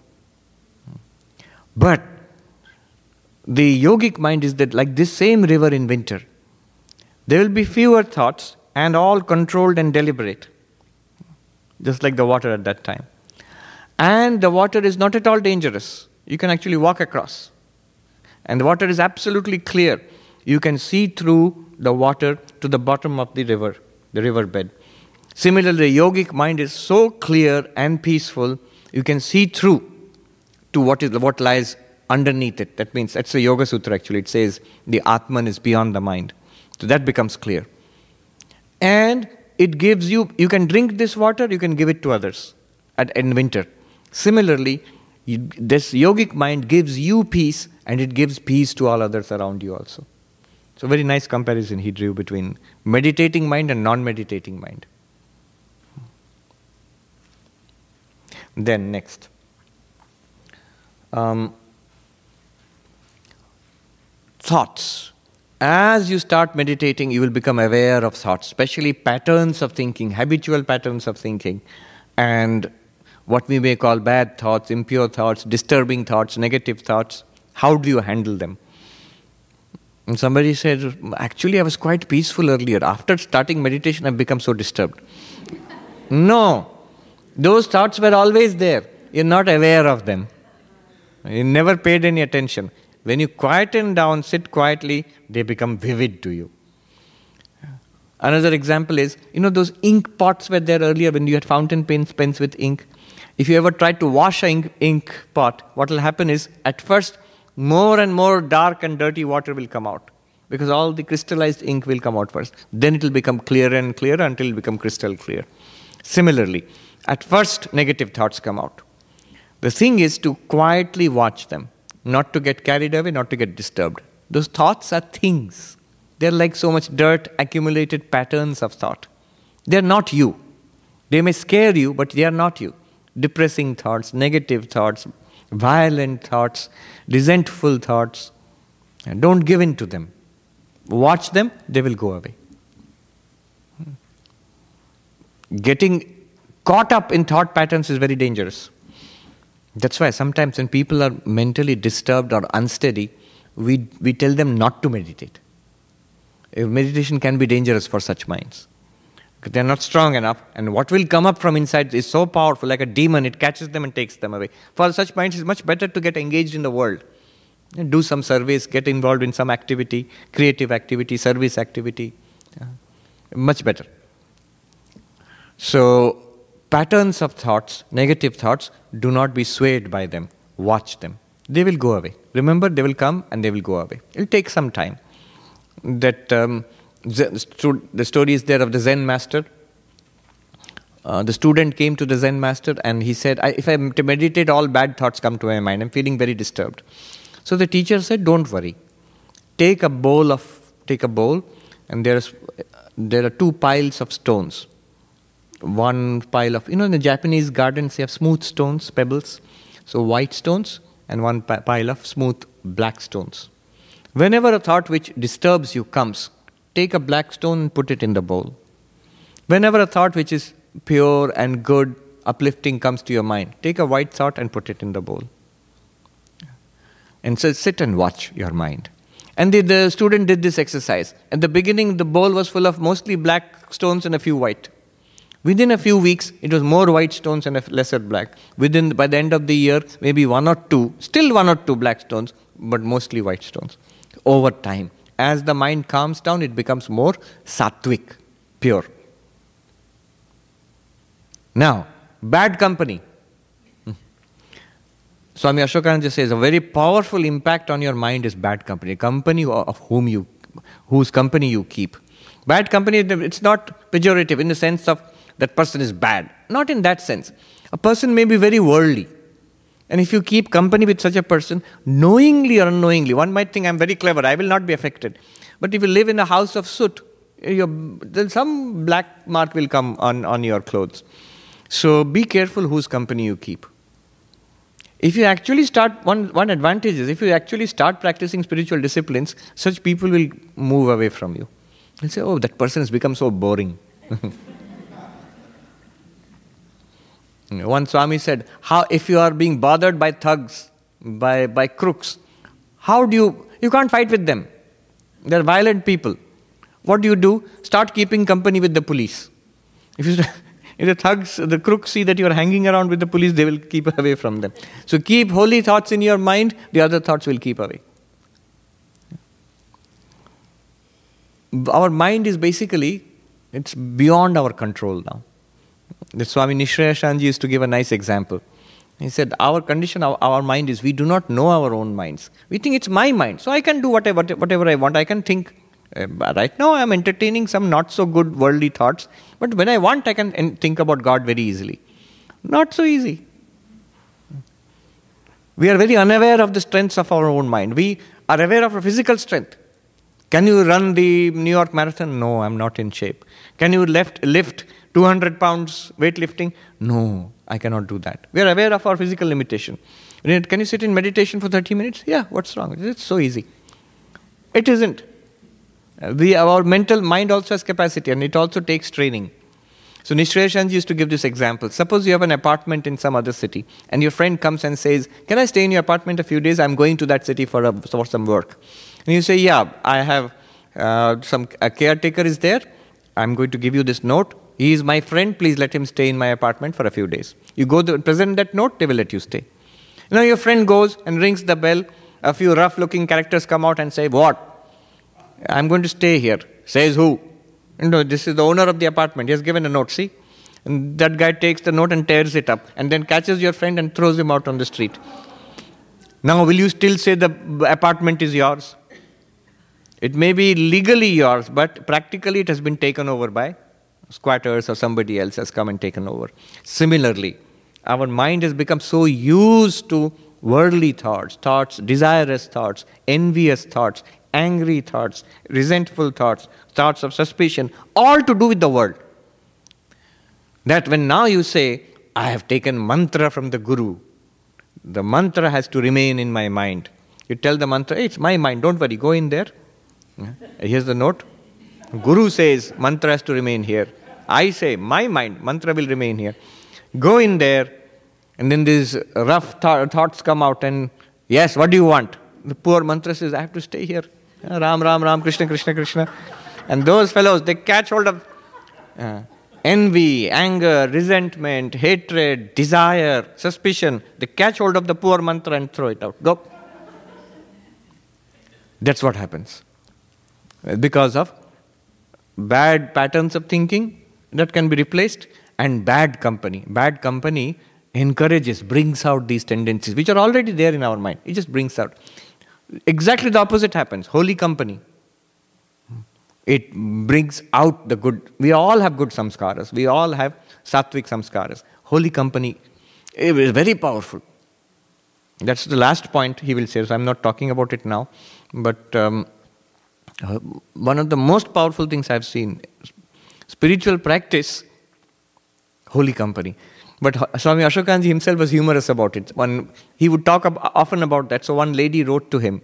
But the yogic mind is that like this same river in winter, there will be fewer thoughts and all controlled and deliberate, just like the water at that time. And the water is not at all dangerous. You can actually walk across. And the water is absolutely clear. You can see through the water to the bottom of the river, the riverbed. Similarly, yogic mind is so clear and peaceful, you can see through to what is what lies underneath it. That means that's the Yoga Sutra actually. It says the Atman is beyond the mind. So that becomes clear and it gives you you can drink this water you can give it to others at, in winter. Similarly you, this yogic mind gives you peace and it gives peace to all others around you also. So very nice comparison he drew between meditating mind and non-meditating mind. Then next. Um, thoughts as you start meditating, you will become aware of thoughts, especially patterns of thinking, habitual patterns of thinking, and what we may call bad thoughts, impure thoughts, disturbing thoughts, negative thoughts. How do you handle them? And somebody said, Actually, I was quite peaceful earlier. After starting meditation, I've become so disturbed. no, those thoughts were always there. You're not aware of them. You never paid any attention. When you quieten down, sit quietly, they become vivid to you. Another example is, you know, those ink pots were there earlier when you had fountain pens, pens with ink. If you ever tried to wash an ink, ink pot, what will happen is, at first, more and more dark and dirty water will come out because all the crystallized ink will come out first. Then it will become clearer and clearer until it become crystal clear. Similarly, at first negative thoughts come out. The thing is to quietly watch them, not to get carried away, not to get disturbed. Those thoughts are things. They're like so much dirt, accumulated patterns of thought. They're not you. They may scare you, but they are not you. Depressing thoughts, negative thoughts, violent thoughts, resentful thoughts. And don't give in to them. Watch them, they will go away. Hmm. Getting caught up in thought patterns is very dangerous. That's why sometimes when people are mentally disturbed or unsteady, we, we tell them not to meditate. Meditation can be dangerous for such minds. They're not strong enough, and what will come up from inside is so powerful, like a demon, it catches them and takes them away. For such minds, it's much better to get engaged in the world. Do some service, get involved in some activity, creative activity, service activity. Much better. So, patterns of thoughts, negative thoughts, do not be swayed by them. Watch them. They will go away. Remember, they will come and they will go away. It will take some time. That. Um, the story is there of the Zen master. Uh, the student came to the Zen master and he said, If I meditate, all bad thoughts come to my mind. I'm feeling very disturbed. So the teacher said, Don't worry. Take a bowl of take a bowl, and there's there are two piles of stones. One pile of you know in the Japanese gardens they have smooth stones, pebbles, so white stones, and one pile of smooth black stones. Whenever a thought which disturbs you comes, take a black stone and put it in the bowl. Whenever a thought which is pure and good, uplifting comes to your mind, take a white thought and put it in the bowl. And so sit and watch your mind. And the, the student did this exercise. At the beginning, the bowl was full of mostly black stones and a few white. Within a few weeks, it was more white stones and a lesser black. Within, by the end of the year, maybe one or two, still one or two black stones, but mostly white stones. Over time, as the mind calms down, it becomes more sattvic, pure. Now, bad company. Hmm. Swami Ashokananda says a very powerful impact on your mind is bad company, company of whom you, whose company you keep. Bad company, it's not pejorative in the sense of that person is bad. Not in that sense. A person may be very worldly. And if you keep company with such a person, knowingly or unknowingly, one might think I'm very clever, I will not be affected. But if you live in a house of soot, then some black mark will come on, on your clothes. So be careful whose company you keep. If you actually start, one, one advantage is if you actually start practicing spiritual disciplines, such people will move away from you. They'll say, oh, that person has become so boring. <laughs> One Swami said, how, if you are being bothered by thugs, by, by crooks, how do you, you can't fight with them. They're violent people. What do you do? Start keeping company with the police. If, you, <laughs> if the thugs, the crooks see that you are hanging around with the police, they will keep <laughs> away from them. So keep holy thoughts in your mind, the other thoughts will keep away. Our mind is basically, it's beyond our control now. The Swami Nishrayashanji used to give a nice example. He said, Our condition, our, our, mind is we do not know our own minds. We think it's my mind, so I can do whatever, whatever I want. I can think. Uh, right now, I'm entertaining some not so good worldly thoughts, but when I want, I can think about God very easily. Not so easy. We are very unaware of the strengths of our own mind. We are aware of our physical strength. Can you run the New York Marathon? No, I'm not in shape. Can you lift, lift 200 pounds weightlifting? No, I cannot do that. We are aware of our physical limitation. Can you sit in meditation for 30 minutes? Yeah, what's wrong? It's so easy. It isn't. Our mental mind also has capacity and it also takes training. So Nishrayashanji used to give this example. Suppose you have an apartment in some other city and your friend comes and says, Can I stay in your apartment a few days? I'm going to that city for, a, for some work. And you say, Yeah, I have uh, some, a caretaker is there. I'm going to give you this note. He is my friend, please let him stay in my apartment for a few days. You go to present that note, they will let you stay. Now your friend goes and rings the bell. A few rough looking characters come out and say, What? I'm going to stay here. Says who? No, this is the owner of the apartment. He has given a note, see? And that guy takes the note and tears it up and then catches your friend and throws him out on the street. Now, will you still say the apartment is yours? It may be legally yours, but practically it has been taken over by squatters or somebody else has come and taken over. Similarly, our mind has become so used to worldly thoughts, thoughts, desirous thoughts, envious thoughts, angry thoughts, resentful thoughts, thoughts of suspicion, all to do with the world. That when now you say, I have taken mantra from the Guru, the mantra has to remain in my mind. You tell the mantra, hey, it's my mind, don't worry, go in there. Here's the note. Guru says, mantra has to remain here. I say, my mind, mantra will remain here. Go in there, and then these rough th- thoughts come out, and yes, what do you want? The poor mantra says, I have to stay here. Ram, Ram, Ram, Krishna, Krishna, Krishna. And those fellows, they catch hold of uh, envy, anger, resentment, hatred, desire, suspicion. They catch hold of the poor mantra and throw it out. Go. That's what happens. Because of bad patterns of thinking that can be replaced and bad company. Bad company encourages, brings out these tendencies which are already there in our mind. It just brings out. Exactly the opposite happens. Holy company. It brings out the good. We all have good samskaras. We all have sattvic samskaras. Holy company is very powerful. That's the last point he will say. So I'm not talking about it now. But um, uh, one of the most powerful things I've seen spiritual practice, holy company. But Swami Ashokanji himself was humorous about it. One, he would talk ab- often about that. So one lady wrote to him,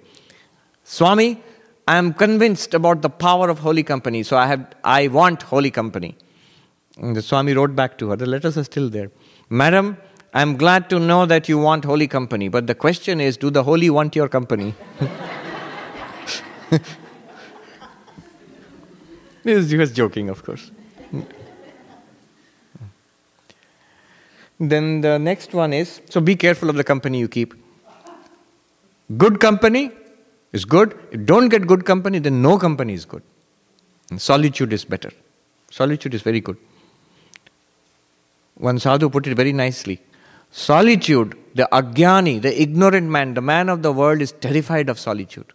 Swami, I am convinced about the power of holy company, so I, have, I want holy company. And the Swami wrote back to her, the letters are still there. Madam, I am glad to know that you want holy company, but the question is, do the holy want your company? <laughs> he was joking, of course. Then the next one is so be careful of the company you keep. Good company is good. If don't get good company, then no company is good. And solitude is better. Solitude is very good. One sadhu put it very nicely. Solitude, the agyani, the ignorant man, the man of the world is terrified of solitude.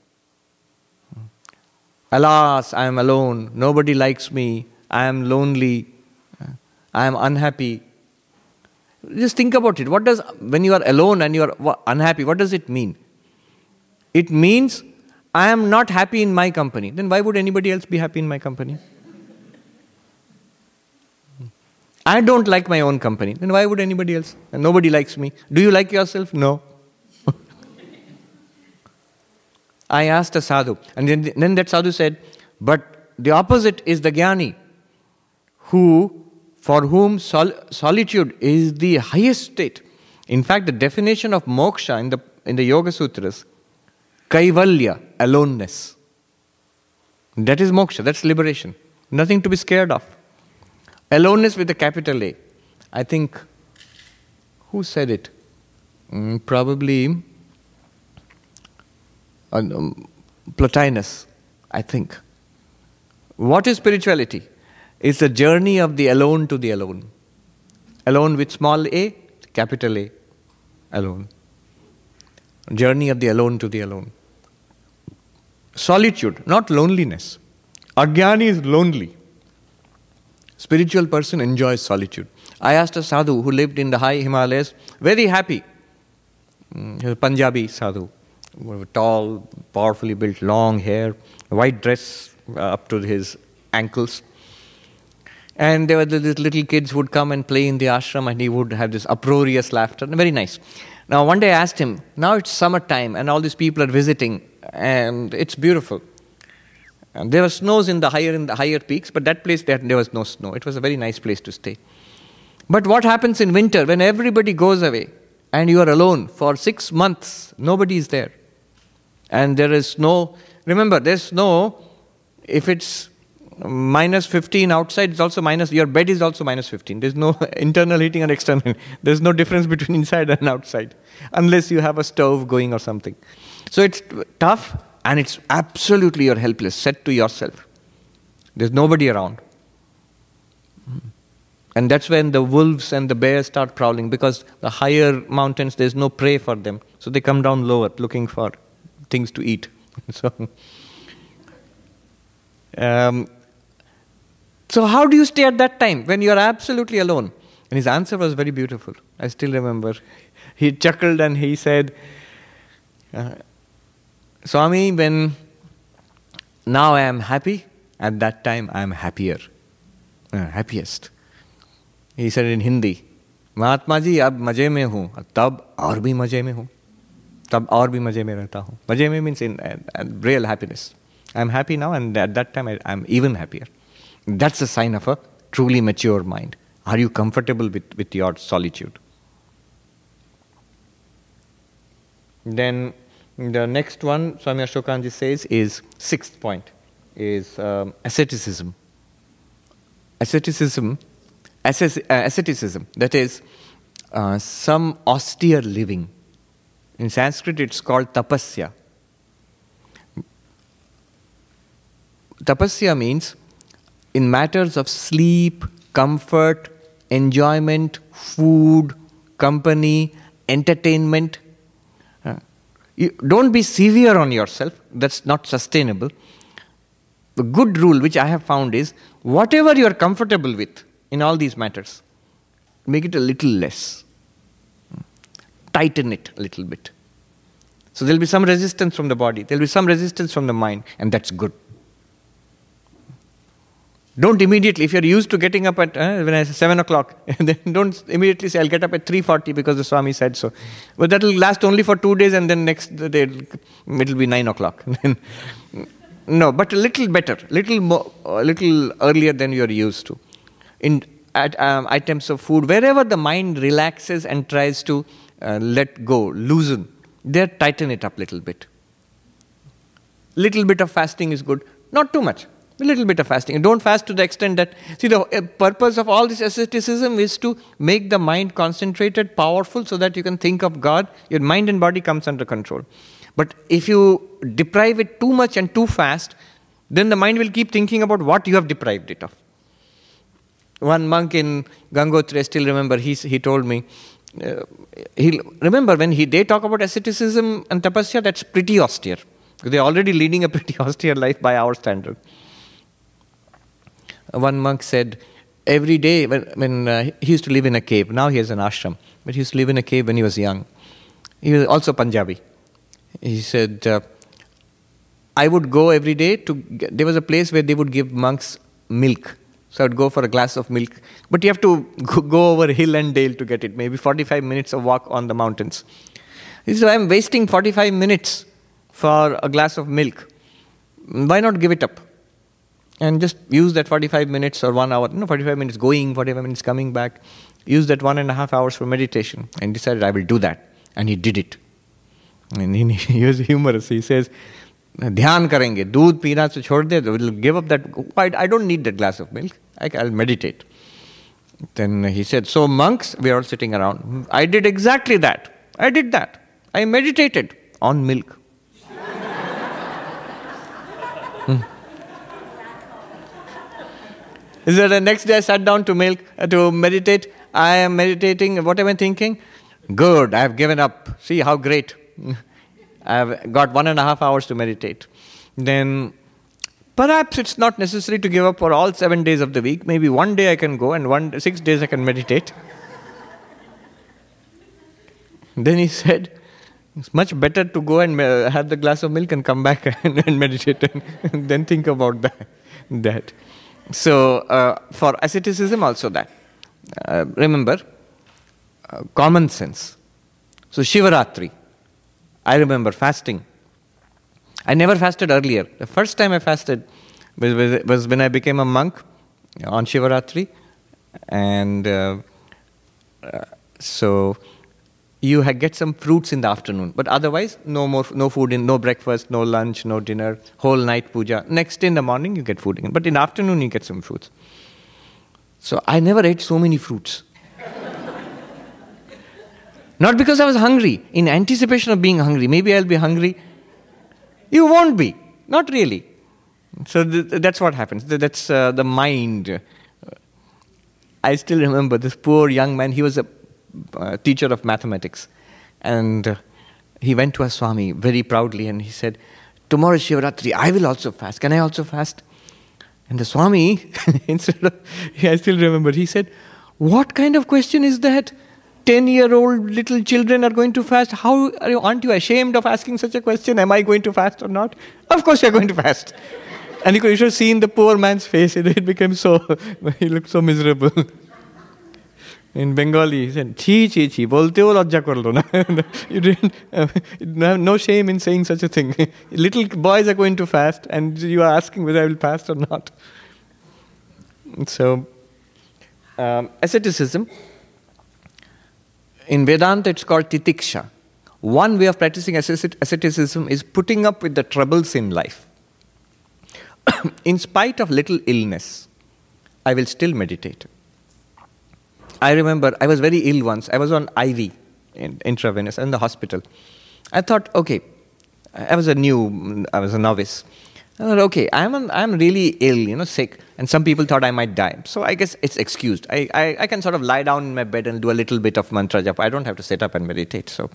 Alas, I am alone. Nobody likes me. I am lonely. I am unhappy. Just think about it. What does, when you are alone and you are unhappy, what does it mean? It means I am not happy in my company. Then why would anybody else be happy in my company? I don't like my own company. Then why would anybody else? And nobody likes me. Do you like yourself? No. <laughs> I asked a sadhu, and then, then that sadhu said, But the opposite is the jnani, who for whom sol- solitude is the highest state. In fact, the definition of moksha in the, in the Yoga Sutras, kaivalya, aloneness. That is moksha, that's liberation. Nothing to be scared of. Aloneness with a capital A. I think, who said it? Mm, probably uh, um, Plotinus, I think. What is spirituality? It's the journey of the alone to the alone. Alone with small a, capital A, alone. Journey of the alone to the alone. Solitude, not loneliness. Agyani is lonely. Spiritual person enjoys solitude. I asked a sadhu who lived in the high Himalayas, very happy. Mm, a Punjabi sadhu, tall, powerfully built, long hair, white dress uh, up to his ankles. And there were these little kids would come and play in the ashram, and he would have this uproarious laughter. Very nice. Now, one day I asked him, now it's summertime, and all these people are visiting, and it's beautiful. And there were snows in the higher in the higher peaks, but that place there, there was no snow. It was a very nice place to stay. But what happens in winter when everybody goes away and you are alone for six months? Nobody is there, and there is snow. Remember, there's snow if it's minus 15 outside is also minus your bed is also minus 15 there's no <laughs> internal heating and external there's no difference between <laughs> inside and outside unless you have a stove going or something. So it's tough and it's absolutely you're helpless. Set to yourself. There's nobody around. And that's when the wolves and the bears start prowling because the higher mountains, there's no prey for them. So they come down lower looking for things to eat. <laughs> so, um, so, how do you stay at that time when you're absolutely alone? And his answer was very beautiful. I still remember. <laughs> He chuckled and he said, uh, Swami, when now I am happy, at that time I am happier, uh, happiest. He said in Hindi, Mahatma ji अब मजे में हूँ तब और भी मजे में हूँ तब और भी मजे में रहता हूँ मजे में means in real happiness I am happy now and at that time I am even happier That's a sign of a truly mature mind. Are you comfortable with, with your solitude? Then the next one, Swami Ashokanji says, is sixth point, is um, asceticism. Asceticism, asceticism, uh, asceticism that is, uh, some austere living. In Sanskrit, it's called tapasya. Tapasya means in matters of sleep, comfort, enjoyment, food, company, entertainment. Uh, you don't be severe on yourself, that's not sustainable. The good rule which I have found is whatever you are comfortable with in all these matters, make it a little less. Tighten it a little bit. So there'll be some resistance from the body, there'll be some resistance from the mind, and that's good. Don't immediately, if you're used to getting up at uh, when I say 7 o'clock, <laughs> then don't immediately say, I'll get up at 3.40 because the Swami said so. But that will last only for two days and then next day it'll be 9 o'clock. <laughs> no, but a little better, little more, a little earlier than you're used to. In at, um, items of food, wherever the mind relaxes and tries to uh, let go, loosen, there tighten it up a little bit. Little bit of fasting is good, not too much a little bit of fasting. Don't fast to the extent that, see, the uh, purpose of all this asceticism is to make the mind concentrated, powerful, so that you can think of God. Your mind and body comes under control. But if you deprive it too much and too fast, then the mind will keep thinking about what you have deprived it of. One monk in Gangotri, I still remember, he, he told me, uh, he remember when he they talk about asceticism and tapasya, that's pretty austere. They're already leading a pretty <laughs> austere life by our standard one monk said, every day when, when uh, he used to live in a cave, now he has an ashram, but he used to live in a cave when he was young. He was also Punjabi. He said, uh, I would go every day to, get, there was a place where they would give monks milk. So I would go for a glass of milk. But you have to <laughs> go over hill and dale to get it, maybe 45 minutes of walk on the mountains. He said, I'm wasting 45 minutes for a glass of milk. Why not give it up? and just use that 45 minutes or one hour, no, 45 minutes going, 45 minutes coming back. Use that one and a half hours for meditation. And decided, I will do that. And he did it. And he, he <laughs> was humorous. He says, ध्यान करेंगे दूध पीना से छोड़ दे will give up that I, don't need that glass of milk I, I'll meditate then he said so monks we are all sitting around I did exactly that I did that I meditated on milk Is that the next day I sat down to milk uh, to meditate? I am meditating. What am I thinking? Good, I have given up. See how great. <laughs> I have got one and a half hours to meditate. Then perhaps it's not necessary to give up for all seven days of the week. Maybe one day I can go and one six days I can meditate. <laughs> then he said, it's much better to go and have the glass of milk and come back and, <laughs> and meditate and then think about that. that. So, uh, for asceticism, also that. Uh, remember, uh, common sense. So, Shivaratri, I remember fasting. I never fasted earlier. The first time I fasted was, was when I became a monk on Shivaratri. And uh, uh, so, you get some fruits in the afternoon but otherwise no more no food in no breakfast no lunch no dinner whole night puja. Next day in the morning you get food again. But in the afternoon you get some fruits. So i never ate so many fruits. <laughs> Not because i was hungry in anticipation of being hungry. Maybe i'll be hungry. You won't be. Not really. So th- that's what happens. That's uh, the mind. I still remember this poor young man. He was a uh, teacher of mathematics. And uh, he went to a Swami very proudly and he said, Tomorrow Shivaratri. I will also fast. Can I also fast? And the Swami, <laughs> instead of, <laughs> I still remember, he said, What kind of question is that? 10 year old little children are going to fast. How are you, aren't you ashamed of asking such a question? Am I going to fast or not? Of course, you're going to fast. <laughs> And you should have seen the poor man's face. It, it became so, he looked so miserable. In Bengali, he said, Chi, chi, chi, bolte ho lajja karlo na. <laughs> You didn't, uh, no shame in saying such a thing. <laughs> Little boys are going to fast, and you are asking whether I will fast or not. So, um, asceticism, in Vedanta it's called titiksha. One way of practicing asceticism is putting up with the troubles in life. <coughs> in spite of little illness, I will still meditate. I remember I was very ill once. I was on IV, in, intravenous, in the hospital. I thought, okay, I was a new, I was a novice. I thought, okay, I'm, an, I'm really ill, you know, sick. And some people thought I might die. So I guess it's excused. I, I, I can sort of lie down in my bed and do a little bit of mantra japa. I don't have to sit up and meditate. So,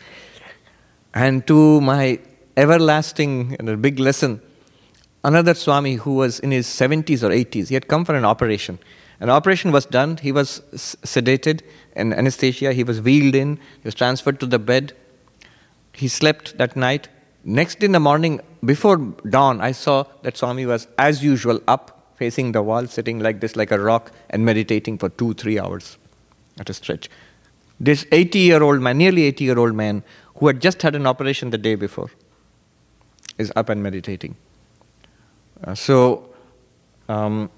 and to my everlasting and a big lesson, another Swami who was in his 70s or 80s, he had come for an operation. An operation was done. He was sedated and anesthesia. He was wheeled in. He was transferred to the bed. He slept that night. Next in the morning, before dawn, I saw that Swami was, as usual, up, facing the wall, sitting like this, like a rock, and meditating for two, three hours at a stretch. This 80 year old man, nearly 80 year old man, who had just had an operation the day before, is up and meditating. Uh, so, um,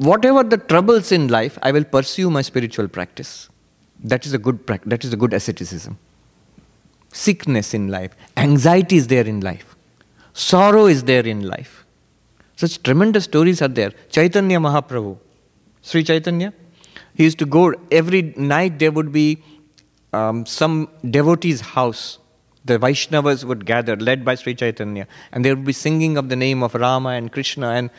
whatever the troubles in life, I will pursue my spiritual practice. That is a good practice. That is a good asceticism. Sickness in life, anxiety is there in life, sorrow is there in life. Such tremendous stories are there. Chaitanya Mahaprabhu, Sri Chaitanya, he used to go every night. There would be um, some devotee's house the Vaishnavas would gather, led by Sri Chaitanya, and they would be singing of the name of Rama and Krishna and,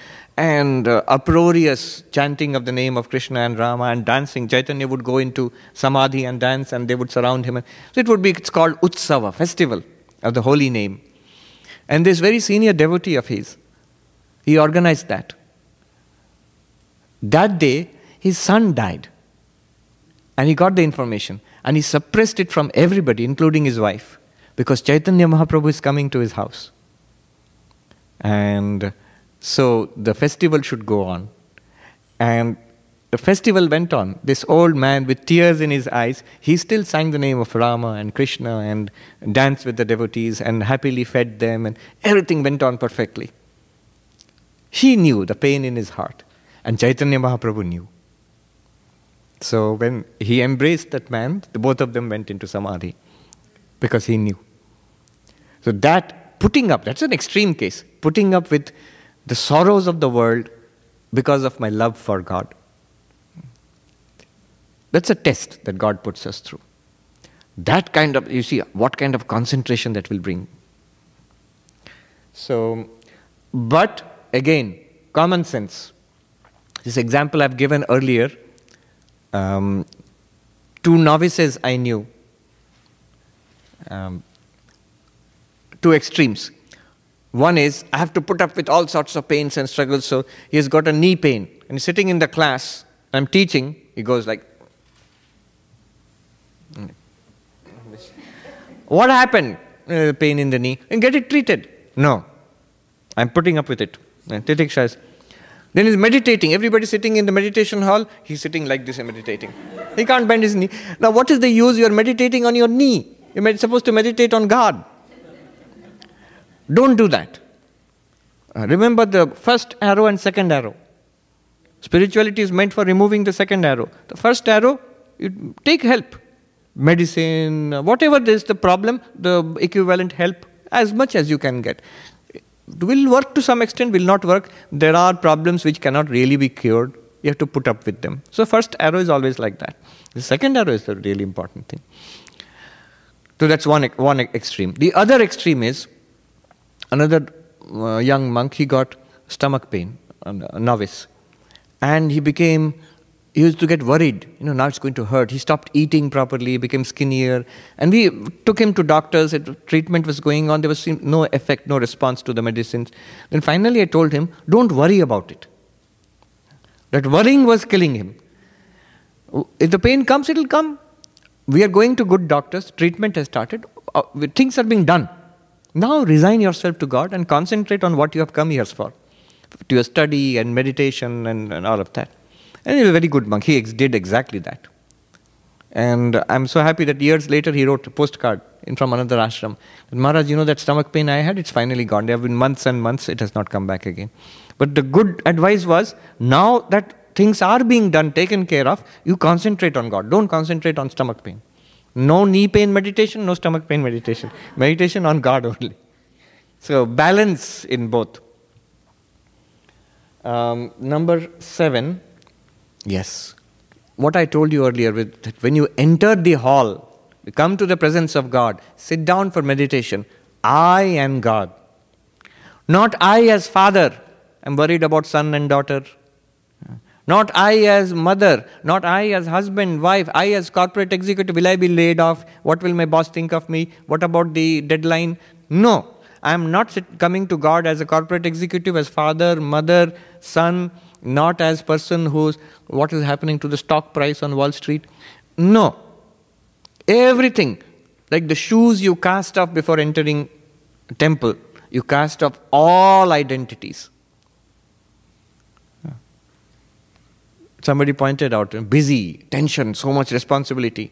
and uh, uproarious chanting of the name of Krishna and Rama and dancing. Chaitanya would go into samadhi and dance, and they would surround him. So it would be, it's called Utsava, festival of the holy name. And this very senior devotee of his, he organized that. That day, his son died. And he got the information. And he suppressed it from everybody, including his wife because Chaitanya Mahaprabhu is coming to his house. And so the festival should go on. And the festival went on. This old man with tears in his eyes, he still sang the name of Rama and Krishna and danced with the devotees and happily fed them, and everything went on perfectly. He knew the pain in his heart, and Chaitanya Mahaprabhu knew. So when he embraced that man, the both of them went into samadhi because he knew. So that putting up, that's an extreme case, putting up with the sorrows of the world because of my love for God. That's a test that God puts us through. That kind of, you see, what kind of concentration that will bring. So, but again, common sense. This example I've given earlier, um, two novices I knew um, two extremes. One is, I have to put up with all sorts of pains and struggles, so he has got a knee pain. And he's sitting in the class, I'm teaching, he goes like, What happened? Uh, pain in the knee. And get it treated. No. I'm putting up with it. Titiksha is. Then he's meditating. Everybody sitting in the meditation hall, he's sitting like this and meditating. He can't bend his knee. Now, what is the use? You're meditating on your knee. You're supposed to meditate on God. Don't do that. Uh, remember the first arrow and second arrow. Spirituality is meant for removing the second arrow. The first arrow, you take help. Medicine, whatever is the problem, the equivalent help, as much as you can get. It will work to some extent, will not work. There are problems which cannot really be cured. You have to put up with them. So, first arrow is always like that. The second arrow is the really important thing. So that's one, one extreme. The other extreme is another uh, young monk, he got stomach pain, a novice. And he became, he used to get worried, you know, now it's going to hurt. He stopped eating properly, became skinnier. And we took him to doctors, it, treatment was going on, there was no effect, no response to the medicines. Then finally I told him, don't worry about it. That worrying was killing him. If the pain comes, it'll come. We are going to good doctors, treatment has started, uh, things are being done. Now resign yourself to God and concentrate on what you have come here for, to your study and meditation and, and all of that. And he's a very good monk. He ex- did exactly that. And I'm so happy that years later he wrote a postcard in from another ashram. Maharaj, you know that stomach pain I had, it's finally gone. There have been months and months, it has not come back again. But the good advice was now that things are being done, taken care of, you concentrate on God. Don't concentrate on stomach pain. No knee pain meditation, no stomach pain meditation. Meditation on God only. So, balance in both. Um, number seven, yes. What I told you earlier, with, that when you enter the hall, come to the presence of God, sit down for meditation. I am God. Not I as father. I'm worried about son and daughter. Not I as mother, not I as husband, wife, I as corporate executive, will I be laid off? What will my boss think of me? What about the deadline? No. I am not coming to God as a corporate executive, as father, mother, son, not as person who's what is happening to the stock price on Wall Street. No. Everything, like the shoes you cast off before entering temple, you cast off all identities. Somebody pointed out busy, tension, so much responsibility.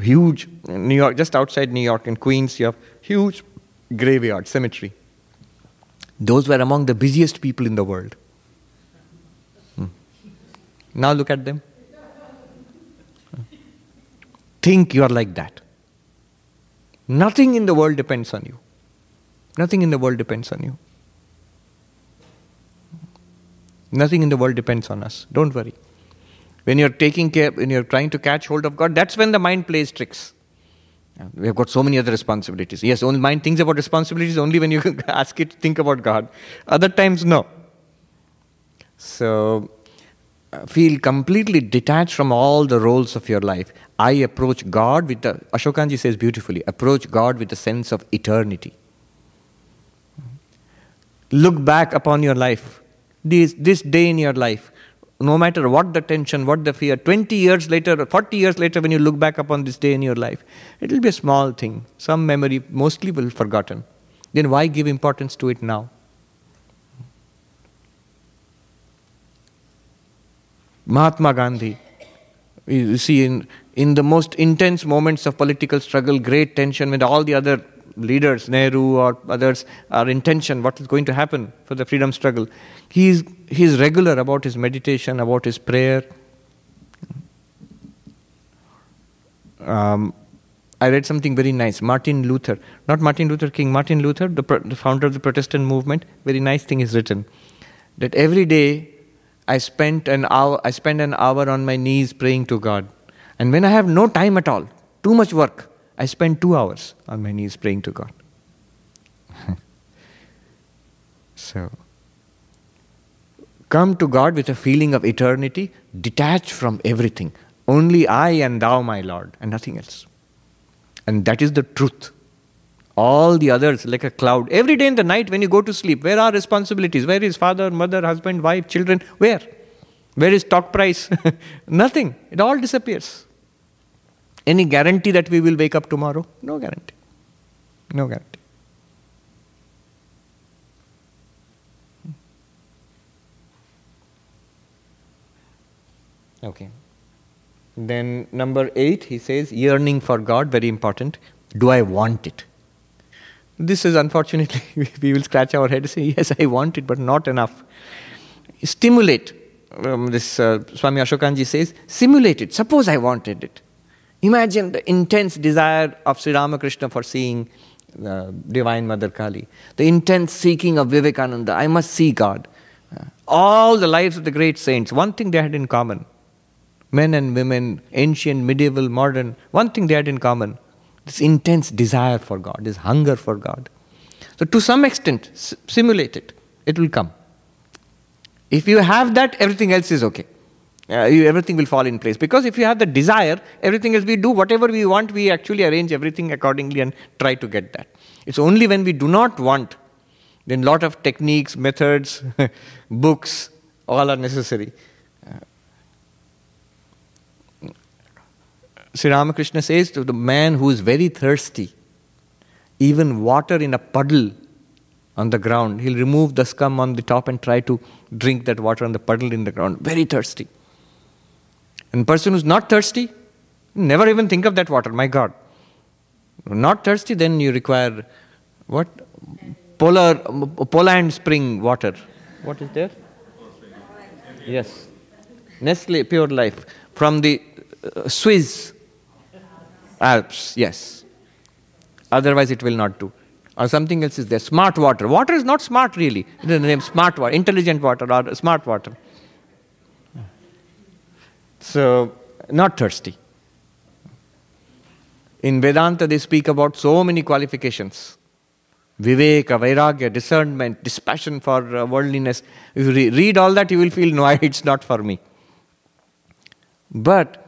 Huge, New York, just outside New York in Queens, you have huge graveyard, cemetery. Those were among the busiest people in the world. Hmm. Now look at them. Think you are like that. Nothing in the world depends on you. Nothing in the world depends on you. Nothing in the world depends on us. Don't worry. When you're taking care, when you're trying to catch hold of God, that's when the mind plays tricks. We have got so many other responsibilities. Yes, only mind thinks about responsibilities only when you <laughs> ask it to think about God. Other times, no. So, uh, feel completely detached from all the roles of your life. I approach God with the, Ashokanji says beautifully, approach God with a sense of eternity. Look back upon your life this, this day in your life, no matter what the tension, what the fear, 20 years later, 40 years later, when you look back upon this day in your life, it will be a small thing. Some memory, mostly will be forgotten. Then why give importance to it now? Mahatma Gandhi, you see, in, in the most intense moments of political struggle, great tension, when all the other leaders, Nehru or others, are intention, what is going to happen for the freedom struggle. He is, he is regular about his meditation, about his prayer. Um, I read something very nice. Martin Luther, not Martin Luther King, Martin Luther, the, the founder of the Protestant movement, very nice thing is written that every day I spent an hour, I spend an hour on my knees praying to God. And when I have no time at all, too much work, I spend two hours on my knees praying to God. <laughs> so, come to God with a feeling of eternity, detached from everything. Only I and thou, my Lord, and nothing else. And that is the truth. All the others, like a cloud. Every day in the night when you go to sleep, where are responsibilities? Where is father, mother, husband, wife, children? Where? Where is stock price? <laughs> Nothing. It all disappears. Any guarantee that we will wake up tomorrow? No guarantee. No guarantee. Okay. Then number eight, he says, yearning for God, very important. Do I want it? This is unfortunately, <laughs> we will scratch our head and <laughs> say, yes, I want it, but not enough. Stimulate. Um, this uh, Swami Ashokanji says, simulate it. Suppose I wanted it. Imagine the intense desire of Sri Ramakrishna for seeing uh, Divine Mother Kali, the intense seeking of Vivekananda. I must see God. Uh, all the lives of the great saints, one thing they had in common men and women, ancient, medieval, modern, one thing they had in common this intense desire for God, this hunger for God. So, to some extent, simulate it, it will come. If you have that, everything else is okay. Uh, you, everything will fall in place. Because if you have the desire, everything else we do, whatever we want, we actually arrange everything accordingly and try to get that. It's only when we do not want, then lot of techniques, methods, <laughs> books, all are necessary. Uh, Sri Ramakrishna says to the man who is very thirsty, even water in a puddle on the ground, he'll remove the scum on the top and try to drink that water on the puddle in the ground. Very thirsty. And person who's not thirsty, never even think of that water, my God. Not thirsty, then you require what? Polar, Poland spring water. What is there? Yes. Nestle Pure Life from the uh, Swiss Alps, yes. Otherwise, it will not do. Or something else is there. Smart water. Water is not smart, really. The name smart water, intelligent water, or smart water. So, not thirsty. In Vedanta, they speak about so many qualifications Viveka, Vairagya, discernment, dispassion for uh, worldliness. If you re- read all that, you will feel, no, <laughs> it's not for me. But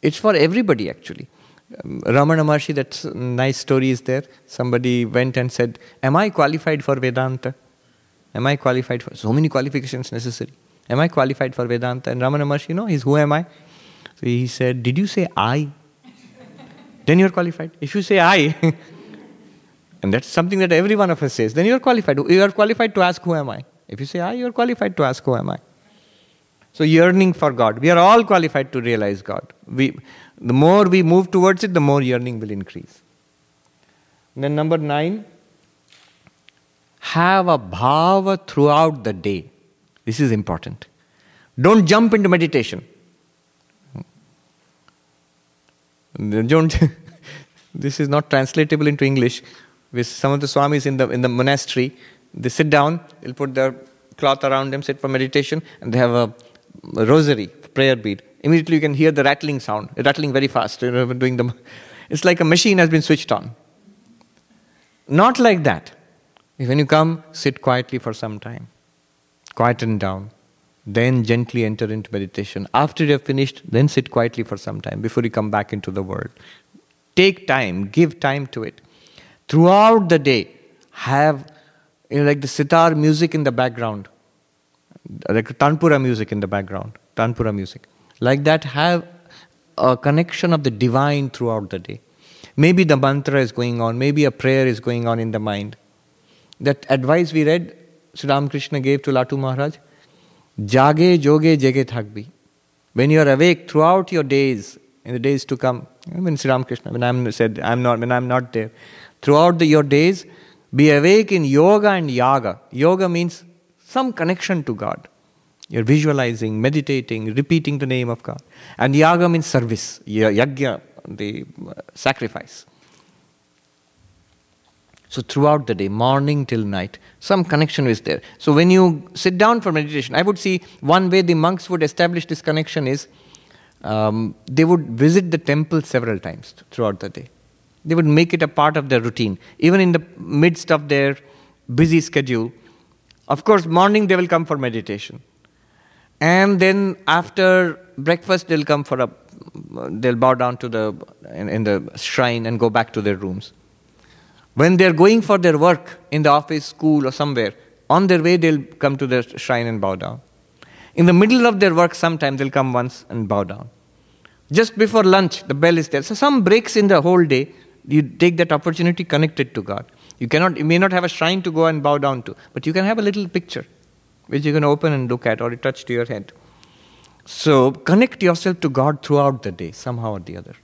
it's for everybody, actually. Um, Ramana Maharshi, that nice story is there. Somebody went and said, Am I qualified for Vedanta? Am I qualified for so many qualifications necessary? Am I qualified for Vedanta? And Ramana Maharshi, you know, he's who am I? So he said, Did you say I? then you're qualified. If you say I, <laughs> and that's something that every one of us says, then you're qualified. You are qualified to ask, Who am I? If you say I, you're qualified to ask, Who am I? So, yearning for God. We are all qualified to realize God. We, the more we move towards it, the more yearning will increase. then, number nine, have a bhava throughout the day. This is important. Don't jump into meditation. Don't <laughs> this is not translatable into English. With some of the swamis in the in the monastery, they sit down, they'll put their cloth around them, sit for meditation, and they have a, a rosary, prayer bead. Immediately you can hear the rattling sound, rattling very fast. You know, doing the, it's like a machine has been switched on. Not like that. When you come, sit quietly for some time quieten down, then gently enter into meditation. After you have finished, then sit quietly for some time before you come back into the world. Take time, give time to it. Throughout the day, have you know, like the sitar music in the background, like tanpura music in the background, tanpura music. Like that, have a connection of the divine throughout the day. Maybe the mantra is going on, maybe a prayer is going on in the mind. That advice we read Sri Ramakrishna gave to Latu Maharaj. Jage joge jage thakbi. When you are awake throughout your days, in the days to come, when Sri Ramakrishna, when I'm said I'm not when I'm not there, throughout the, your days, be awake in yoga and yaga. Yoga means some connection to God. You're visualizing, meditating, repeating the name of God. And yaga means service, yagya, the uh, sacrifice. So throughout the day, morning till night, some connection is there. So when you sit down for meditation, I would see one way the monks would establish this connection is um, they would visit the temple several times throughout the day. They would make it a part of their routine, even in the midst of their busy schedule. Of course, morning they will come for meditation, and then after breakfast they'll come for a they'll bow down to the in, in the shrine and go back to their rooms. When they're going for their work in the office, school, or somewhere, on their way they'll come to the shrine and bow down. In the middle of their work, sometimes they'll come once and bow down. Just before lunch, the bell is there. So some breaks in the whole day, you take that opportunity connected to God. You cannot, you may not have a shrine to go and bow down to, but you can have a little picture which you can open and look at or touch to your head. So connect yourself to God throughout the day, somehow or the other.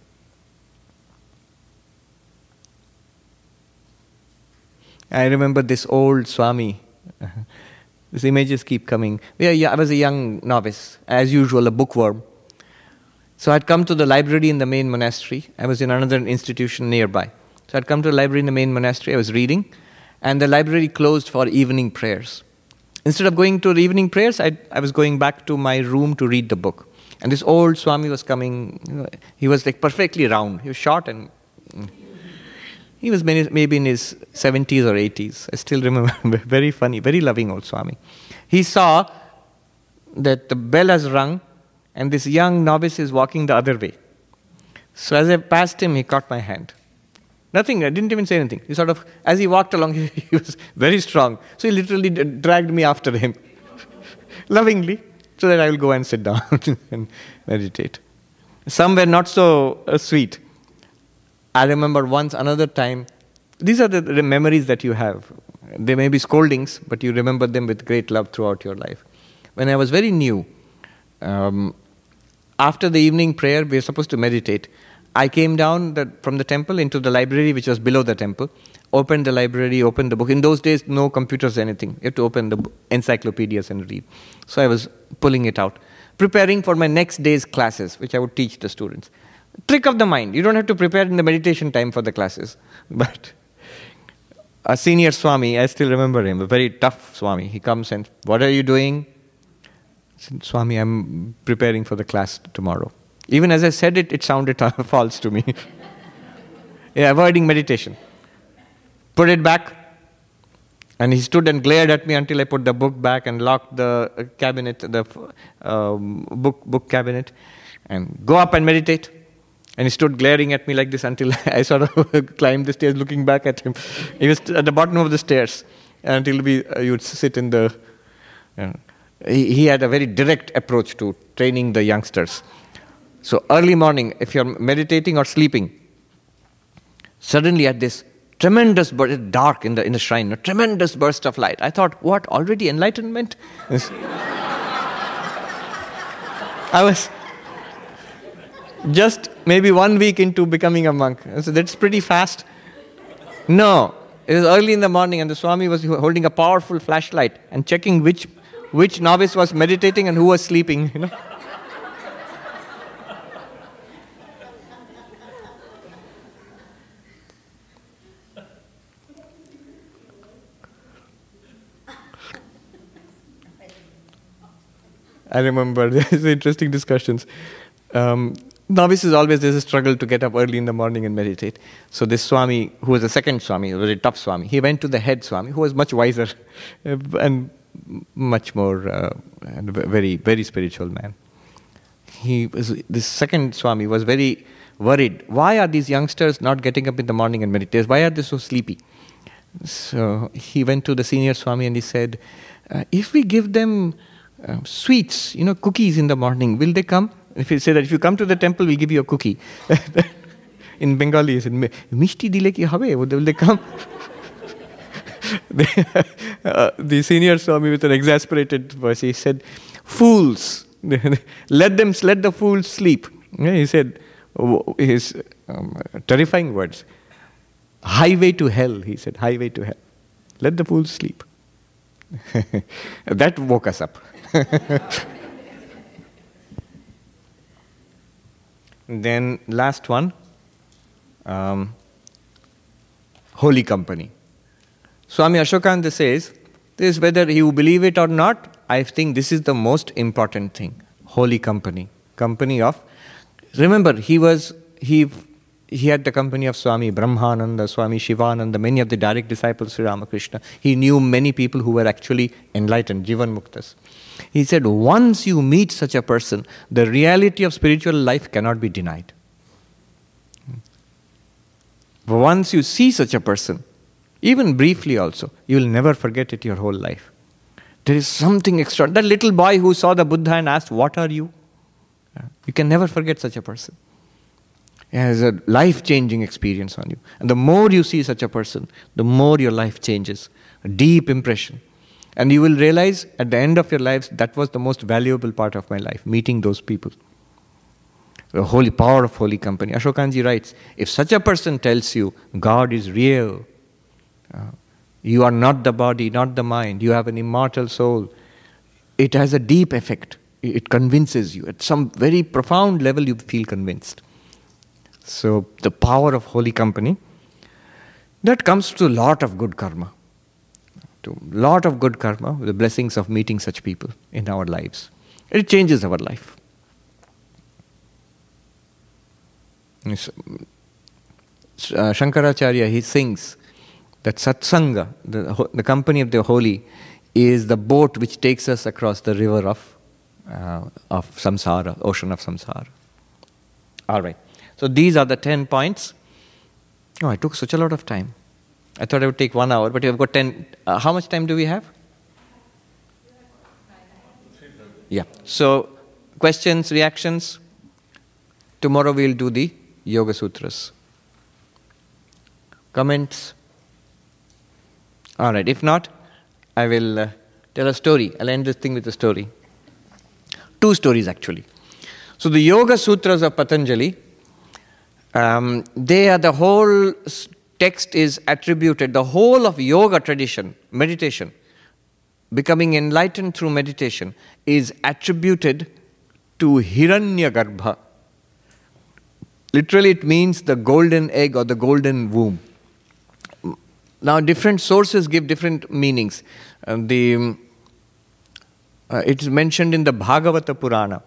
I remember this old Swami. <laughs> These images keep coming. Yeah, I was a young novice, as usual, a bookworm. So I'd come to the library in the main monastery. I was in another institution nearby. So I'd come to the library in the main monastery. I was reading, and the library closed for evening prayers. Instead of going to the evening prayers, I, I was going back to my room to read the book. And this old Swami was coming. He was like perfectly round. He was short and mm, he was maybe in his 70s or 80s. I still remember. <laughs> very funny, very loving old Swami. He saw that the bell has rung and this young novice is walking the other way. So as I passed him, he caught my hand. Nothing, I didn't even say anything. He sort of, as he walked along, <laughs> he was very strong. So he literally dragged me after him, <laughs> lovingly, so that I will go and sit down and meditate. Some were not so uh, sweet. I remember once, another time, these are the, the memories that you have. They may be scoldings, but you remember them with great love throughout your life. When I was very new, um, after the evening prayer, we were supposed to meditate. I came down the, from the temple into the library, which was below the temple, opened the library, opened the book. In those days, no computers, anything. You have to open the encyclopedias and read. So I was pulling it out, preparing for my next day's classes, which I would teach the students. Trick of the mind. You don't have to prepare in the meditation time for the classes. <laughs> But a senior Swami, I still remember him, a very tough Swami. He comes and, What are you doing? Swami, I'm preparing for the class tomorrow. Even as I said it, it sounded <laughs> false to me. <laughs> yeah, avoiding meditation. Put it back. And he stood and glared at me until I put the book back and locked the uh, cabinet, the um, book, book cabinet, and go up and meditate. And he stood glaring at me like this until <laughs> I sort of <laughs> climbed the stairs looking back at him. He was at the bottom of the stairs until we, uh, you would sit in the. Uh, he, he had a very direct approach to training the youngsters. So, early morning, if you're meditating or sleeping, suddenly at this tremendous burst, dark in the, in the shrine, a tremendous burst of light. I thought, what, already enlightenment? <laughs> I was just maybe one week into becoming a monk. So that's pretty fast. No, it was early in the morning, and the Swami was holding a powerful flashlight and checking which which novice was meditating and who was sleeping, you know. I remember <laughs> there's interesting discussions. Um, novices always there's a struggle to get up early in the morning and meditate. So this Swami, who was the second Swami, a very tough Swami, he went to the head Swami, who was much wiser <laughs> and much more uh, and very very spiritual man. He was this second Swami was very worried. Why are these youngsters not getting up in the morning and meditate? Why are they so sleepy? So he went to the senior Swami and he said, uh, if we give them uh, sweets, you know, cookies in the morning, will they come? If you say that if you come to the temple, we'll give you a cookie. <laughs> in Bengali, he said, Mishti dile ki habe, will they come? <laughs> the, uh, the senior Swami, with an exasperated voice, he said, Fools, <laughs> let them let the fools sleep. He said his um, terrifying words. Highway to hell, he said, highway to hell. Let the fools sleep. that woke us up. Then, last one um, Holy Company. Swami Ashokananda says, this whether you believe it or not, I think this is the most important thing. Holy company. Company of remember he was he he had the company of Swami Brahmananda, Swami Shivananda, many of the direct disciples of Ramakrishna. He knew many people who were actually enlightened, Jivan Muktas. He said, once you meet such a person, the reality of spiritual life cannot be denied. Once you see such a person, even briefly also, you will never forget it your whole life. There is something extra. That little boy who saw the Buddha and asked, What are you? You can never forget such a person. It has a life changing experience on you. And the more you see such a person, the more your life changes. A deep impression. And you will realize at the end of your lives that was the most valuable part of my life, meeting those people. The holy power of holy company. Ashokanji writes if such a person tells you God is real, uh, you are not the body, not the mind. You have an immortal soul. It has a deep effect. It convinces you. At some very profound level, you feel convinced. So, the power of holy company, that comes to a lot of good karma. To a lot of good karma, the blessings of meeting such people in our lives. It changes our life. Uh, Shankaracharya, he sings that satsanga, the, the company of the holy, is the boat which takes us across the river of uh, of samsara, ocean of samsara. All right. So these are the 10 points. Oh, I took such a lot of time. I thought I would take one hour, but you've got 10. Uh, how much time do we have? Yeah. So, questions, reactions? Tomorrow we'll do the Yoga Sutras. Comments? All right. If not, I will uh, tell a story. I'll end this thing with a story. Two stories, actually. So, the Yoga Sutras of Patanjali, um, they are the whole text is attributed, the whole of yoga tradition, meditation, becoming enlightened through meditation, is attributed to Hiranyagarbha. Literally, it means the golden egg or the golden womb. Now, different sources give different meanings. Uh, the, uh, it's mentioned in the Bhagavata Purana,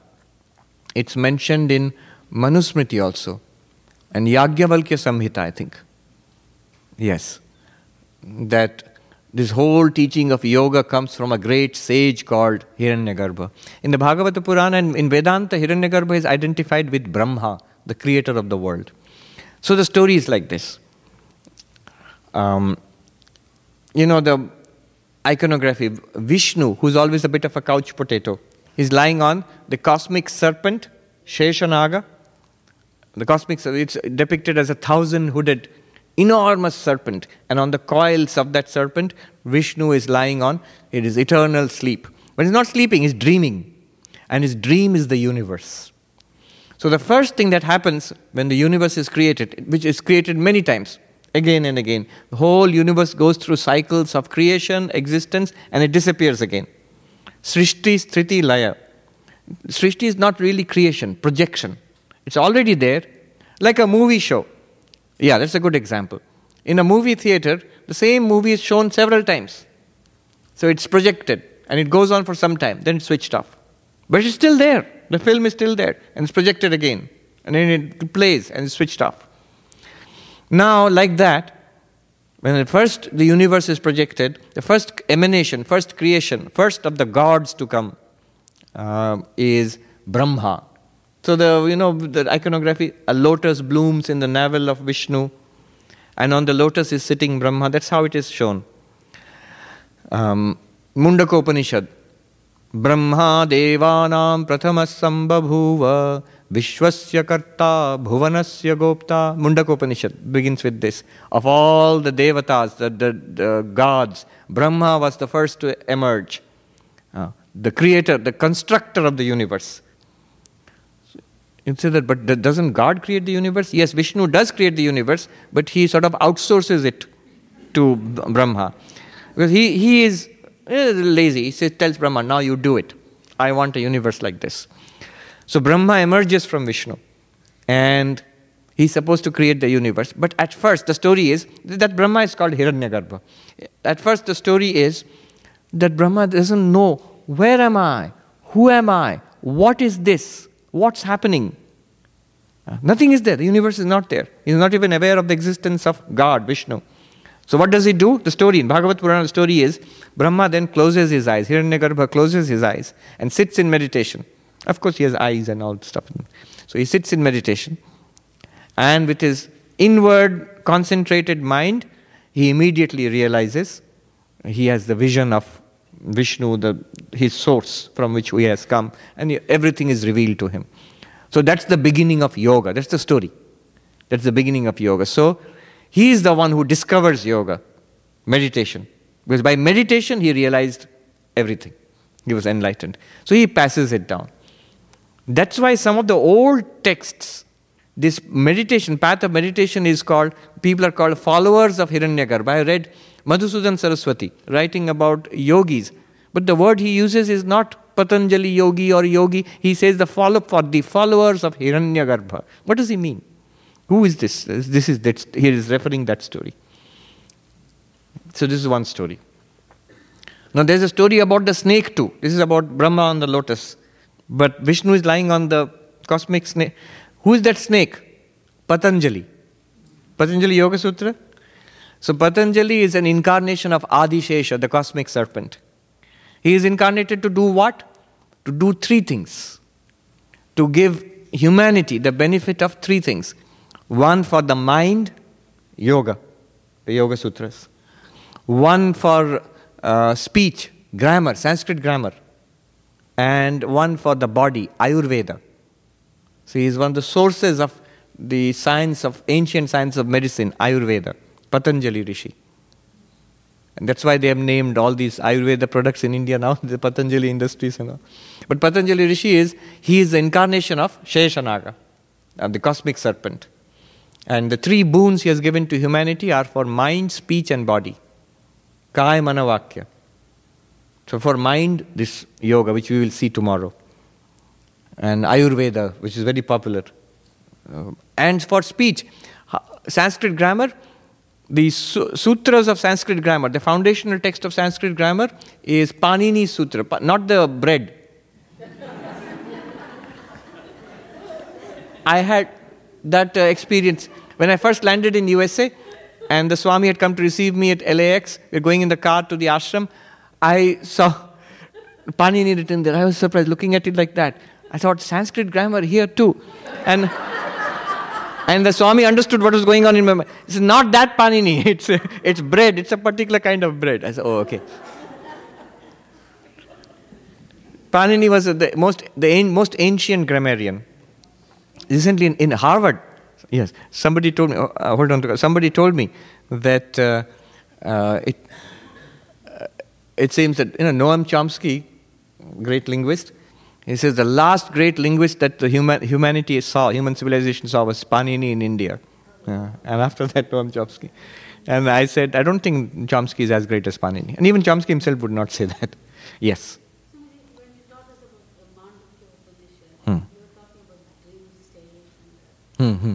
it's mentioned in Manusmriti also, and Yagyavalkya Samhita, I think. Yes. That this whole teaching of yoga comes from a great sage called Hiranyagarbha. In the Bhagavata Purana and in Vedanta, Hiranyagarbha is identified with Brahma, the creator of the world. So the story is like this. Um, you know, the iconography, Vishnu, who's always a bit of a couch potato, is lying on the cosmic serpent, Sheshanaga. The cosmic, it's depicted as a thousand hooded enormous serpent, and on the coils of that serpent, Vishnu is lying on. It is eternal sleep. But he's not sleeping, he's dreaming. And his dream is the universe. So, the first thing that happens when the universe is created, which is created many times, again and again, the whole universe goes through cycles of creation, existence, and it disappears again. Srishti, Sthiti, Laya. Srishti is not really creation, projection. It's already there, like a movie show. Yeah, that's a good example. In a movie theater, the same movie is shown several times. So it's projected and it goes on for some time, then switched off. But it's still there. The film is still there and it's projected again. And then it plays and it's switched off. Now, like that, when at first the universe is projected, the first emanation, first creation, first of the gods to come uh, is Brahma. So the you know the iconography, a lotus blooms in the navel of Vishnu, and on the lotus is sitting Brahma. That's how it is shown. Um, Mundakopanishad. Brahma devanam prathamasambhabhuva vishwasya karta bhuvanasya gopta. Mundakopanishad begins with this. Of all the devatas, the, the, the gods, Brahma was the first to emerge. Uh, the creator, the constructor of the universe. You say that, but doesn't God create the universe? Yes, Vishnu does create the universe, but he sort of outsources it to Brahma. Because he, he is lazy. He says, tells Brahma, now you do it. I want a universe like this. So Brahma emerges from Vishnu and he's supposed to create the universe. But at first, the story is that Brahma is called Hiranyagarbha. At first, the story is that Brahma doesn't know where am I? Who am I? What is this? What's happening? Uh, nothing is there. The universe is not there. He's not even aware of the existence of God, Vishnu. So what does he do? The story in Bhagavad Purana, the story is Brahma then closes his eyes. Hiranyagarbha closes his eyes and sits in meditation. Of course, he has eyes and all stuff. So he sits in meditation, and with his inward, concentrated mind, he immediately realizes he has the vision of Vishnu, the, his source from which he has come, and everything is revealed to him. So that's the beginning of yoga. That's the story. That's the beginning of yoga. So he is the one who discovers yoga, meditation. Because by meditation, he realized everything. He was enlightened. So he passes it down. That's why some of the old texts, this meditation, path of meditation is called, people are called followers of Hiranyagarbha. I read Madhusudan Saraswati, writing about yogis. But the word he uses is not Patanjali yogi or yogi. He says the follow for the followers of Hiranyagarbha. What does he mean? Who is this? This is that he is referring that story. So this is one story. Now there's a story about the snake too. This is about Brahma on the lotus. But Vishnu is lying on the cosmic snake. Who is that snake? Patanjali. Patanjali Yoga Sutra? So Patanjali is an incarnation of Adishesha, the cosmic serpent. He is incarnated to do what? to do three things to give humanity the benefit of three things one for the mind, yoga, the Yoga Sutras, one for uh, speech, grammar, Sanskrit grammar, and one for the body, Ayurveda. So he is one of the sources of the science of ancient science of medicine, Ayurveda, Patanjali Rishi. And that's why they have named all these Ayurveda products in India now, <laughs> the Patanjali Industries and all. But Patanjali Rishi is, he is the incarnation of Sheshanaga, uh, the cosmic serpent. And the three boons he has given to humanity are for mind, speech, and body. Kaya Manavakya. So for mind, this yoga, which we will see tomorrow. And Ayurveda, which is very popular. Uh, and for speech, Sanskrit grammar, the sutras of Sanskrit grammar, the foundational text of Sanskrit grammar is Panini Sutra, not the bread. I had that uh, experience when I first landed in USA, and the Swami had come to receive me at LAX. We are going in the car to the ashram. I saw Panini written there. I was surprised looking at it like that. I thought Sanskrit grammar here too, and. And the Swami understood what was going on in my mind. It's not that panini, <laughs> it's, it's bread, it's a particular kind of bread. I said, oh, okay. Panini was the most, the most ancient grammarian. Recently in, in Harvard, yes, somebody told me, oh, uh, hold on, somebody told me that uh, uh, it, uh, it seems that you know, Noam Chomsky, great linguist, he says the last great linguist that the human, humanity saw, human civilization saw, was Panini in India. and after that, Noam Chomsky. And I said, I don't think Chomsky is as great as Panini. And even Chomsky himself would not <laughs> say that. yes. Hmm. Hmm, hmm.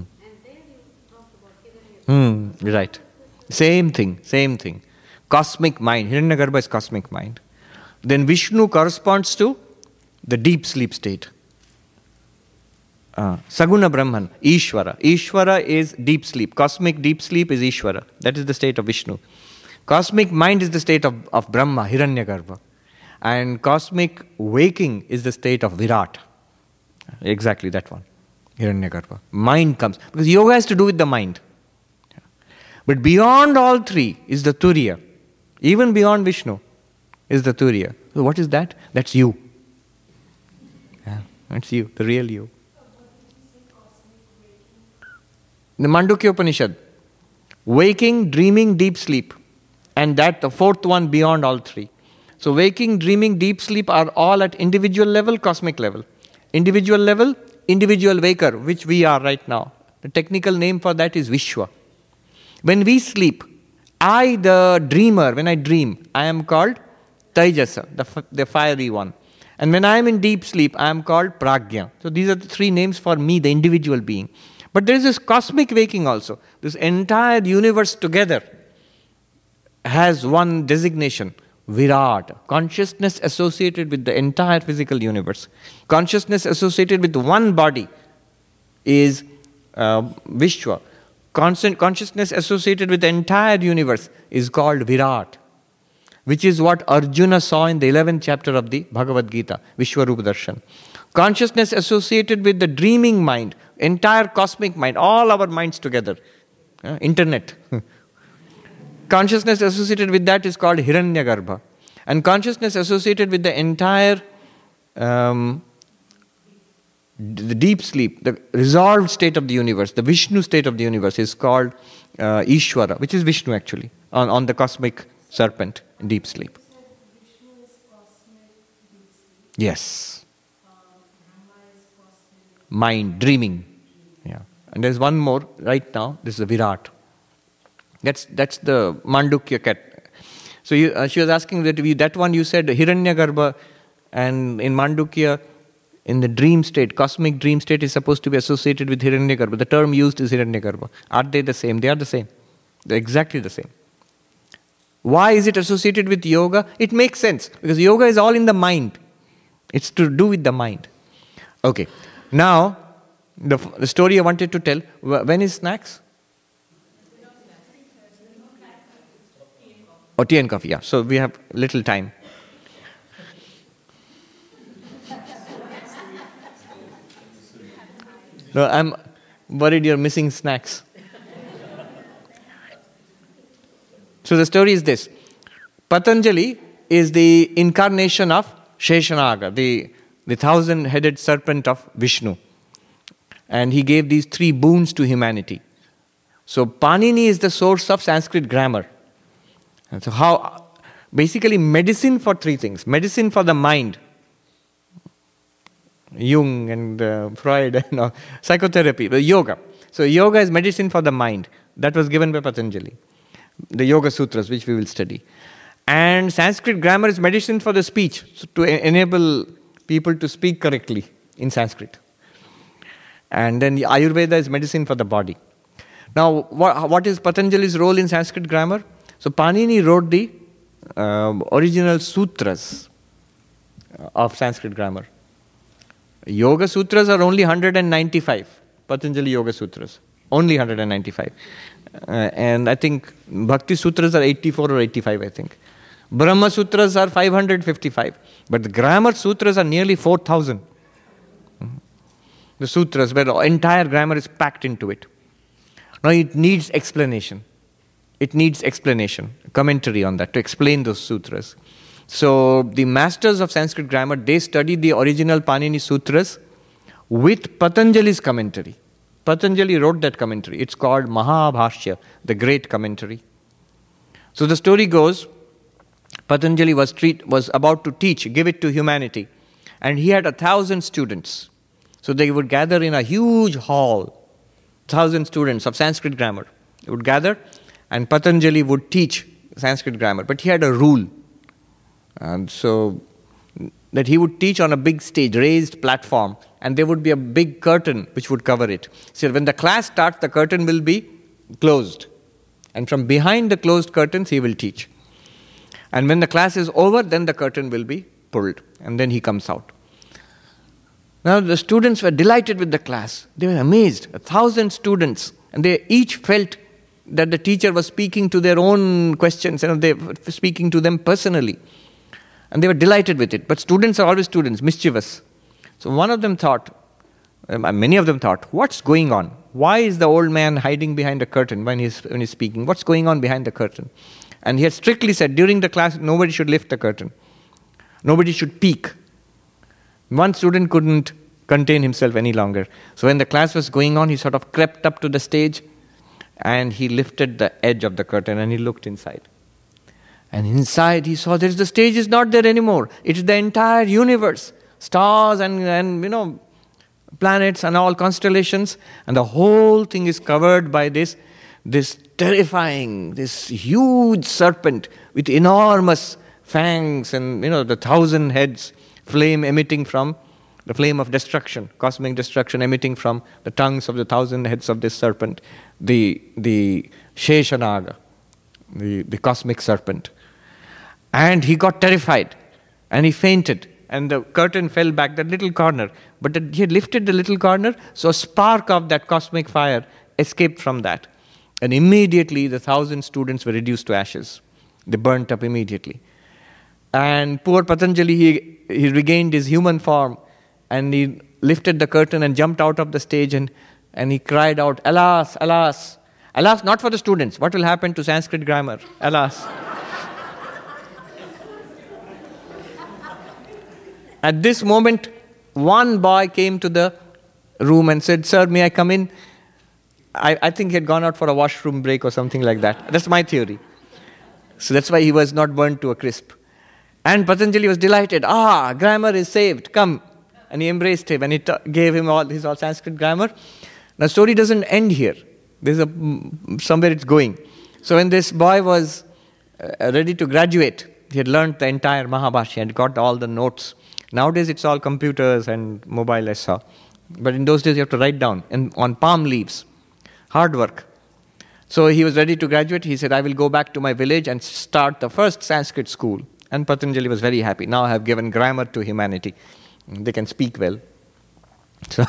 Hmm, right. Same thing, same thing. Cosmic mind. Hiranyagarbha is cosmic mind. Then Vishnu corresponds to the deep sleep state. Uh, Saguna Brahman, Ishvara. Ishvara is deep sleep. Cosmic deep sleep is Ishvara. That is the state of Vishnu. Cosmic mind is the state of, of Brahma, Hiranyagarbha. And cosmic waking is the state of Virat. Exactly that one. Hiranyagarbha. Mind comes. Because yoga has to do with the mind. But beyond all three is the Turiya. Even beyond Vishnu is the Turiya. So what is that? That's you. That's you, the real you. The Mandukya Upanishad. Waking, dreaming, deep sleep. And that, the fourth one beyond all three. So, waking, dreaming, deep sleep are all at individual level, cosmic level. Individual level, individual waker, which we are right now. The technical name for that is Vishwa. When we sleep, I, the dreamer, when I dream, I am called Taijasa, the, the fiery one. And when I am in deep sleep, I am called Pragya. So these are the three names for me, the individual being. But there is this cosmic waking also. This entire universe together has one designation Virat, consciousness associated with the entire physical universe. Consciousness associated with one body is uh, Vishwa. Constant consciousness associated with the entire universe is called Virat which is what Arjuna saw in the 11th chapter of the Bhagavad Gita, Vishwarupa Darshan. Consciousness associated with the dreaming mind, entire cosmic mind, all our minds together, uh, internet. <laughs> consciousness associated with that is called Hiranyagarbha. And consciousness associated with the entire um, the deep sleep, the resolved state of the universe, the Vishnu state of the universe is called uh, Ishvara, which is Vishnu actually, on, on the cosmic serpent in deep sleep. Yes. Mind, dreaming. Yeah. And there's one more right now. This is a Virat. That's, that's the Mandukya cat. So you, uh, she was asking that we, that one you said Hiranyagarbha and in Mandukya in the dream state, cosmic dream state is supposed to be associated with Hiranyagarbha. The term used is Hiranyagarbha. Are they the same? They are the same. They're exactly the same. Why is it associated with yoga? It makes sense because yoga is all in the mind. It's to do with the mind. Okay. Now, the, the story I wanted to tell when is snacks? Or tea and coffee, yeah. So we have little time. No, I'm worried you're missing snacks. So the story is this Patanjali is the incarnation of Sheshanaga, the, the thousand headed serpent of Vishnu. And he gave these three boons to humanity. So Panini is the source of Sanskrit grammar. And so how basically medicine for three things. Medicine for the mind. Jung and uh, Freud and uh, psychotherapy, yoga. So yoga is medicine for the mind. That was given by Patanjali. The Yoga Sutras, which we will study. And Sanskrit grammar is medicine for the speech, so to enable people to speak correctly in Sanskrit. And then the Ayurveda is medicine for the body. Now, what, what is Patanjali's role in Sanskrit grammar? So, Panini wrote the uh, original sutras of Sanskrit grammar. Yoga Sutras are only 195, Patanjali Yoga Sutras. Only 195. Uh, and I think Bhakti Sutras are 84 or 85, I think. Brahma Sutras are 555, but the grammar sutras are nearly 4,000. The sutras, where the entire grammar is packed into it. Now it needs explanation. It needs explanation, commentary on that to explain those sutras. So the masters of Sanskrit grammar they studied the original Panini sutras with Patanjali's commentary. Patanjali wrote that commentary. It's called Mahabhashya, the great commentary. So the story goes Patanjali was, treat, was about to teach, give it to humanity. And he had a thousand students. So they would gather in a huge hall, thousand students of Sanskrit grammar. They would gather, and Patanjali would teach Sanskrit grammar. But he had a rule. And so that he would teach on a big stage, raised platform, and there would be a big curtain which would cover it. So when the class starts, the curtain will be closed. And from behind the closed curtains, he will teach. And when the class is over, then the curtain will be pulled, and then he comes out. Now, the students were delighted with the class. They were amazed. A thousand students, and they each felt that the teacher was speaking to their own questions, and they were speaking to them personally. And they were delighted with it. But students are always students, mischievous. So one of them thought, um, many of them thought, what's going on? Why is the old man hiding behind a curtain when he's, when he's speaking? What's going on behind the curtain? And he had strictly said during the class, nobody should lift the curtain. Nobody should peek. One student couldn't contain himself any longer. So when the class was going on, he sort of crept up to the stage and he lifted the edge of the curtain and he looked inside. And inside he saw that the stage is not there anymore. It's the entire universe. Stars and, and you know planets and all constellations, and the whole thing is covered by this this terrifying, this huge serpent with enormous fangs and you know the thousand heads, flame emitting from the flame of destruction, cosmic destruction emitting from the tongues of the thousand heads of this serpent, the the Sheshanaga, the, the cosmic serpent. And he got terrified and he fainted. And the curtain fell back, that little corner. But he had lifted the little corner, so a spark of that cosmic fire escaped from that. And immediately the thousand students were reduced to ashes. They burnt up immediately. And poor Patanjali, he, he regained his human form and he lifted the curtain and jumped out of the stage and, and he cried out, Alas, alas, alas, not for the students. What will happen to Sanskrit grammar? Alas. At this moment, one boy came to the room and said, Sir, may I come in? I, I think he had gone out for a washroom break or something like that. That's my theory. So that's why he was not burned to a crisp. And Patanjali was delighted. Ah, grammar is saved. Come. And he embraced him and he t- gave him all his all Sanskrit grammar. Now, the story doesn't end here. There's a, somewhere it's going. So when this boy was uh, ready to graduate, he had learned the entire Mahabhashya and got all the notes. Nowadays it's all computers and mobile, I saw. But in those days you have to write down on palm leaves hard work. So he was ready to graduate. He said, I will go back to my village and start the first Sanskrit school. And Patanjali was very happy. Now I have given grammar to humanity. They can speak well. <laughs> So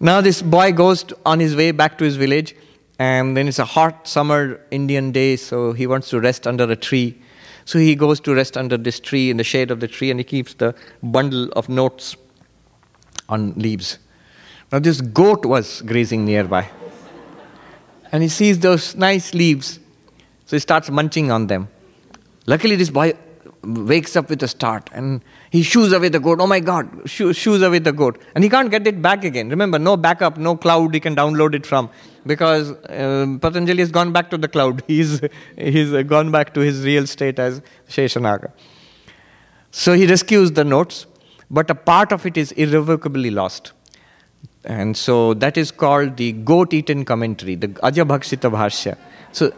now this boy goes on his way back to his village, and then it's a hot summer Indian day, so he wants to rest under a tree. So he goes to rest under this tree in the shade of the tree, and he keeps the bundle of notes on leaves. Now, this goat was grazing nearby. And he sees those nice leaves. So he starts munching on them. Luckily, this boy wakes up with a start and he shoos away the goat. Oh my God, shoo, shoos away the goat. And he can't get it back again. Remember, no backup, no cloud he can download it from because uh, Patanjali has gone back to the cloud. <laughs> He's, he's gone back to his real state as Sheshanaga. So he rescues the notes, but a part of it is irrevocably lost. And so that is called the goat eaten commentary, the Ajabhakshita Bhashya. So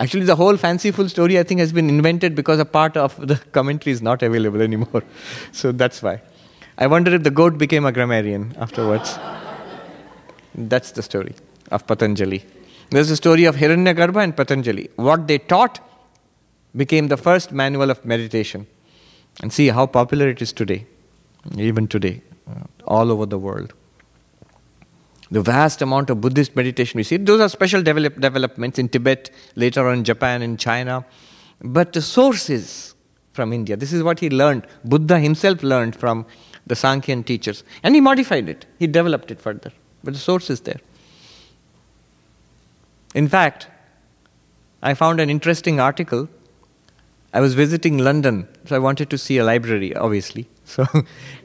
actually, the whole fanciful story I think has been invented because a part of the <laughs> commentary is not available anymore. <laughs> So that's why. I wonder if the goat became a grammarian afterwards. that's the story of Patanjali. There's a story of Hiranyagarbha and Patanjali. What they taught became the first manual of meditation. And see how popular it is today, even today, uh, all over the world. The vast amount of Buddhist meditation we see, those are special develop, developments in Tibet, later on Japan, in China. But the source is from India. This is what he learned. Buddha himself learned from the Sankhyan teachers. And he modified it, he developed it further. But the source is there. In fact, I found an interesting article. I was visiting London, so I wanted to see a library, obviously. <laughs> So,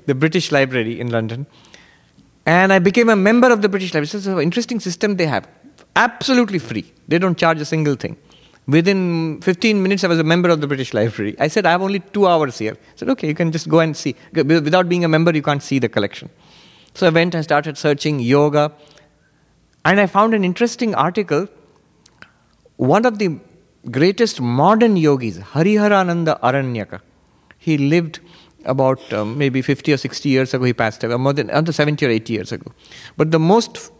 the British Library in London. And I became a member of the British Library. It's an interesting system they have. Absolutely free. They don't charge a single thing. Within 15 minutes, I was a member of the British Library. I said, I have only two hours here. I said, okay, you can just go and see. Without being a member, you can't see the collection. So I went and started searching yoga. And I found an interesting article one of the greatest modern yogis, Hariharananda Aranyaka, he lived about um, maybe 50 or 60 years ago, he passed away, more than under 70 or 80 years ago. But the most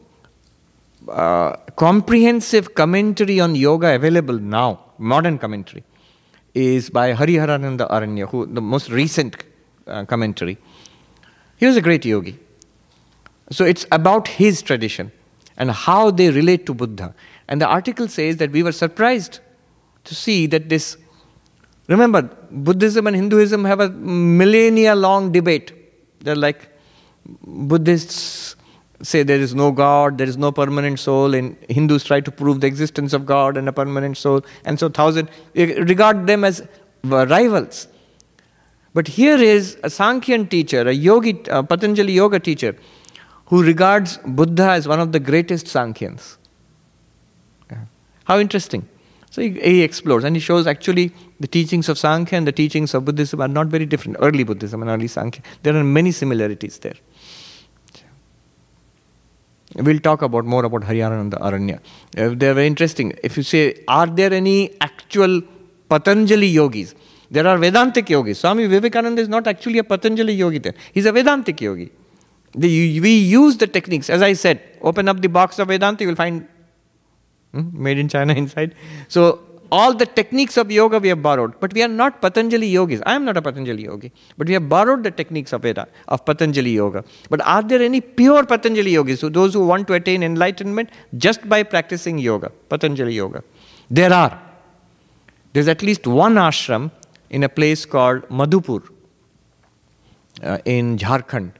uh, comprehensive commentary on yoga available now, modern commentary, is by Hariharananda Aranya, who the most recent uh, commentary. He was a great yogi. So it's about his tradition and how they relate to Buddha. And the article says that we were surprised to see that this. Remember, Buddhism and Hinduism have a millennia long debate. They're like Buddhists say there is no God, there is no permanent soul, and Hindus try to prove the existence of God and a permanent soul, and so thousand regard them as rivals. But here is a Sankhyan teacher, a yogi, a Patanjali yoga teacher, who regards Buddha as one of the greatest Sankhyans. How interesting. So he, he, explores and he shows actually the teachings of Sankhya and the teachings of Buddhism are not very different. Early Buddhism and early Sankhya. There are many similarities there. We'll talk about more about Hariharananda Aranya. Uh, they're very interesting. If you say, are there any actual Patanjali yogis? There are Vedantic yogis. Swami Vivekananda is not actually a Patanjali yogi there. He's a Vedantic yogi. The, we use the techniques. As I said, open up the box of Vedanta, you will find Hmm? made in China <laughs> inside. So all the techniques of yoga we have borrowed, but we are not Patanjali yogis. I am not a Patanjali yogi, but we have borrowed the techniques of Veda, of Patanjali yoga. But are there any pure Patanjali yogis, so those who want to attain enlightenment just by practicing yoga, Patanjali yoga? There are. There's at least one ashram in a place called Madhupur uh, in Jharkhand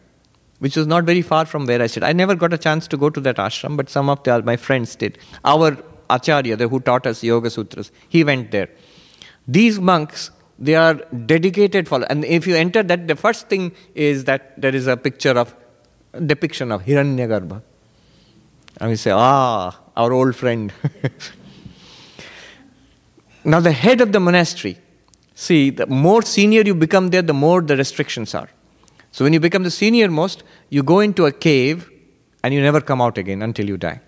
which was not very far from where I stayed. I never got a chance to go to that ashram, but some of the, my friends did. Our acharya, the, who taught us Yoga Sutras, he went there. These monks, they are dedicated followers. And if you enter that, the first thing is that there is a picture of, depiction of Hiranyagarbha. And we say, ah, our old friend. <laughs> now, the head of the monastery, see, the more senior you become there, the more the restrictions are. So when you become the senior most, you go into a cave and you never come out again until you die.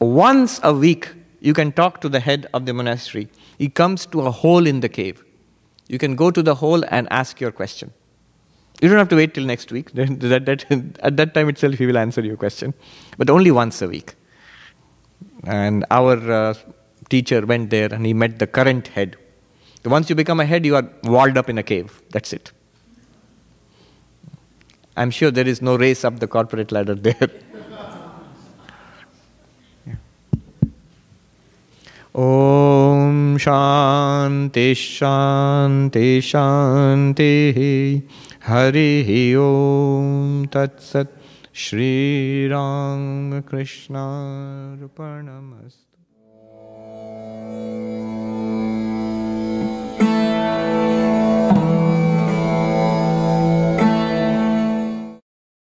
Once a week, you can talk to the head of the monastery. He comes to a hole in the cave. You can go to the hole and ask your question. You don't have to wait till next week. <laughs> at that time itself, he will answer your question. But only once a week. And our uh, teacher went there and he met the current head. Once you become a head, you are walled up in a cave. That's it. I'm sure there is no race up the corporate ladder there. <laughs> Om Shanti Shanti Shanti Hari Om Tat Sat Ram Krishna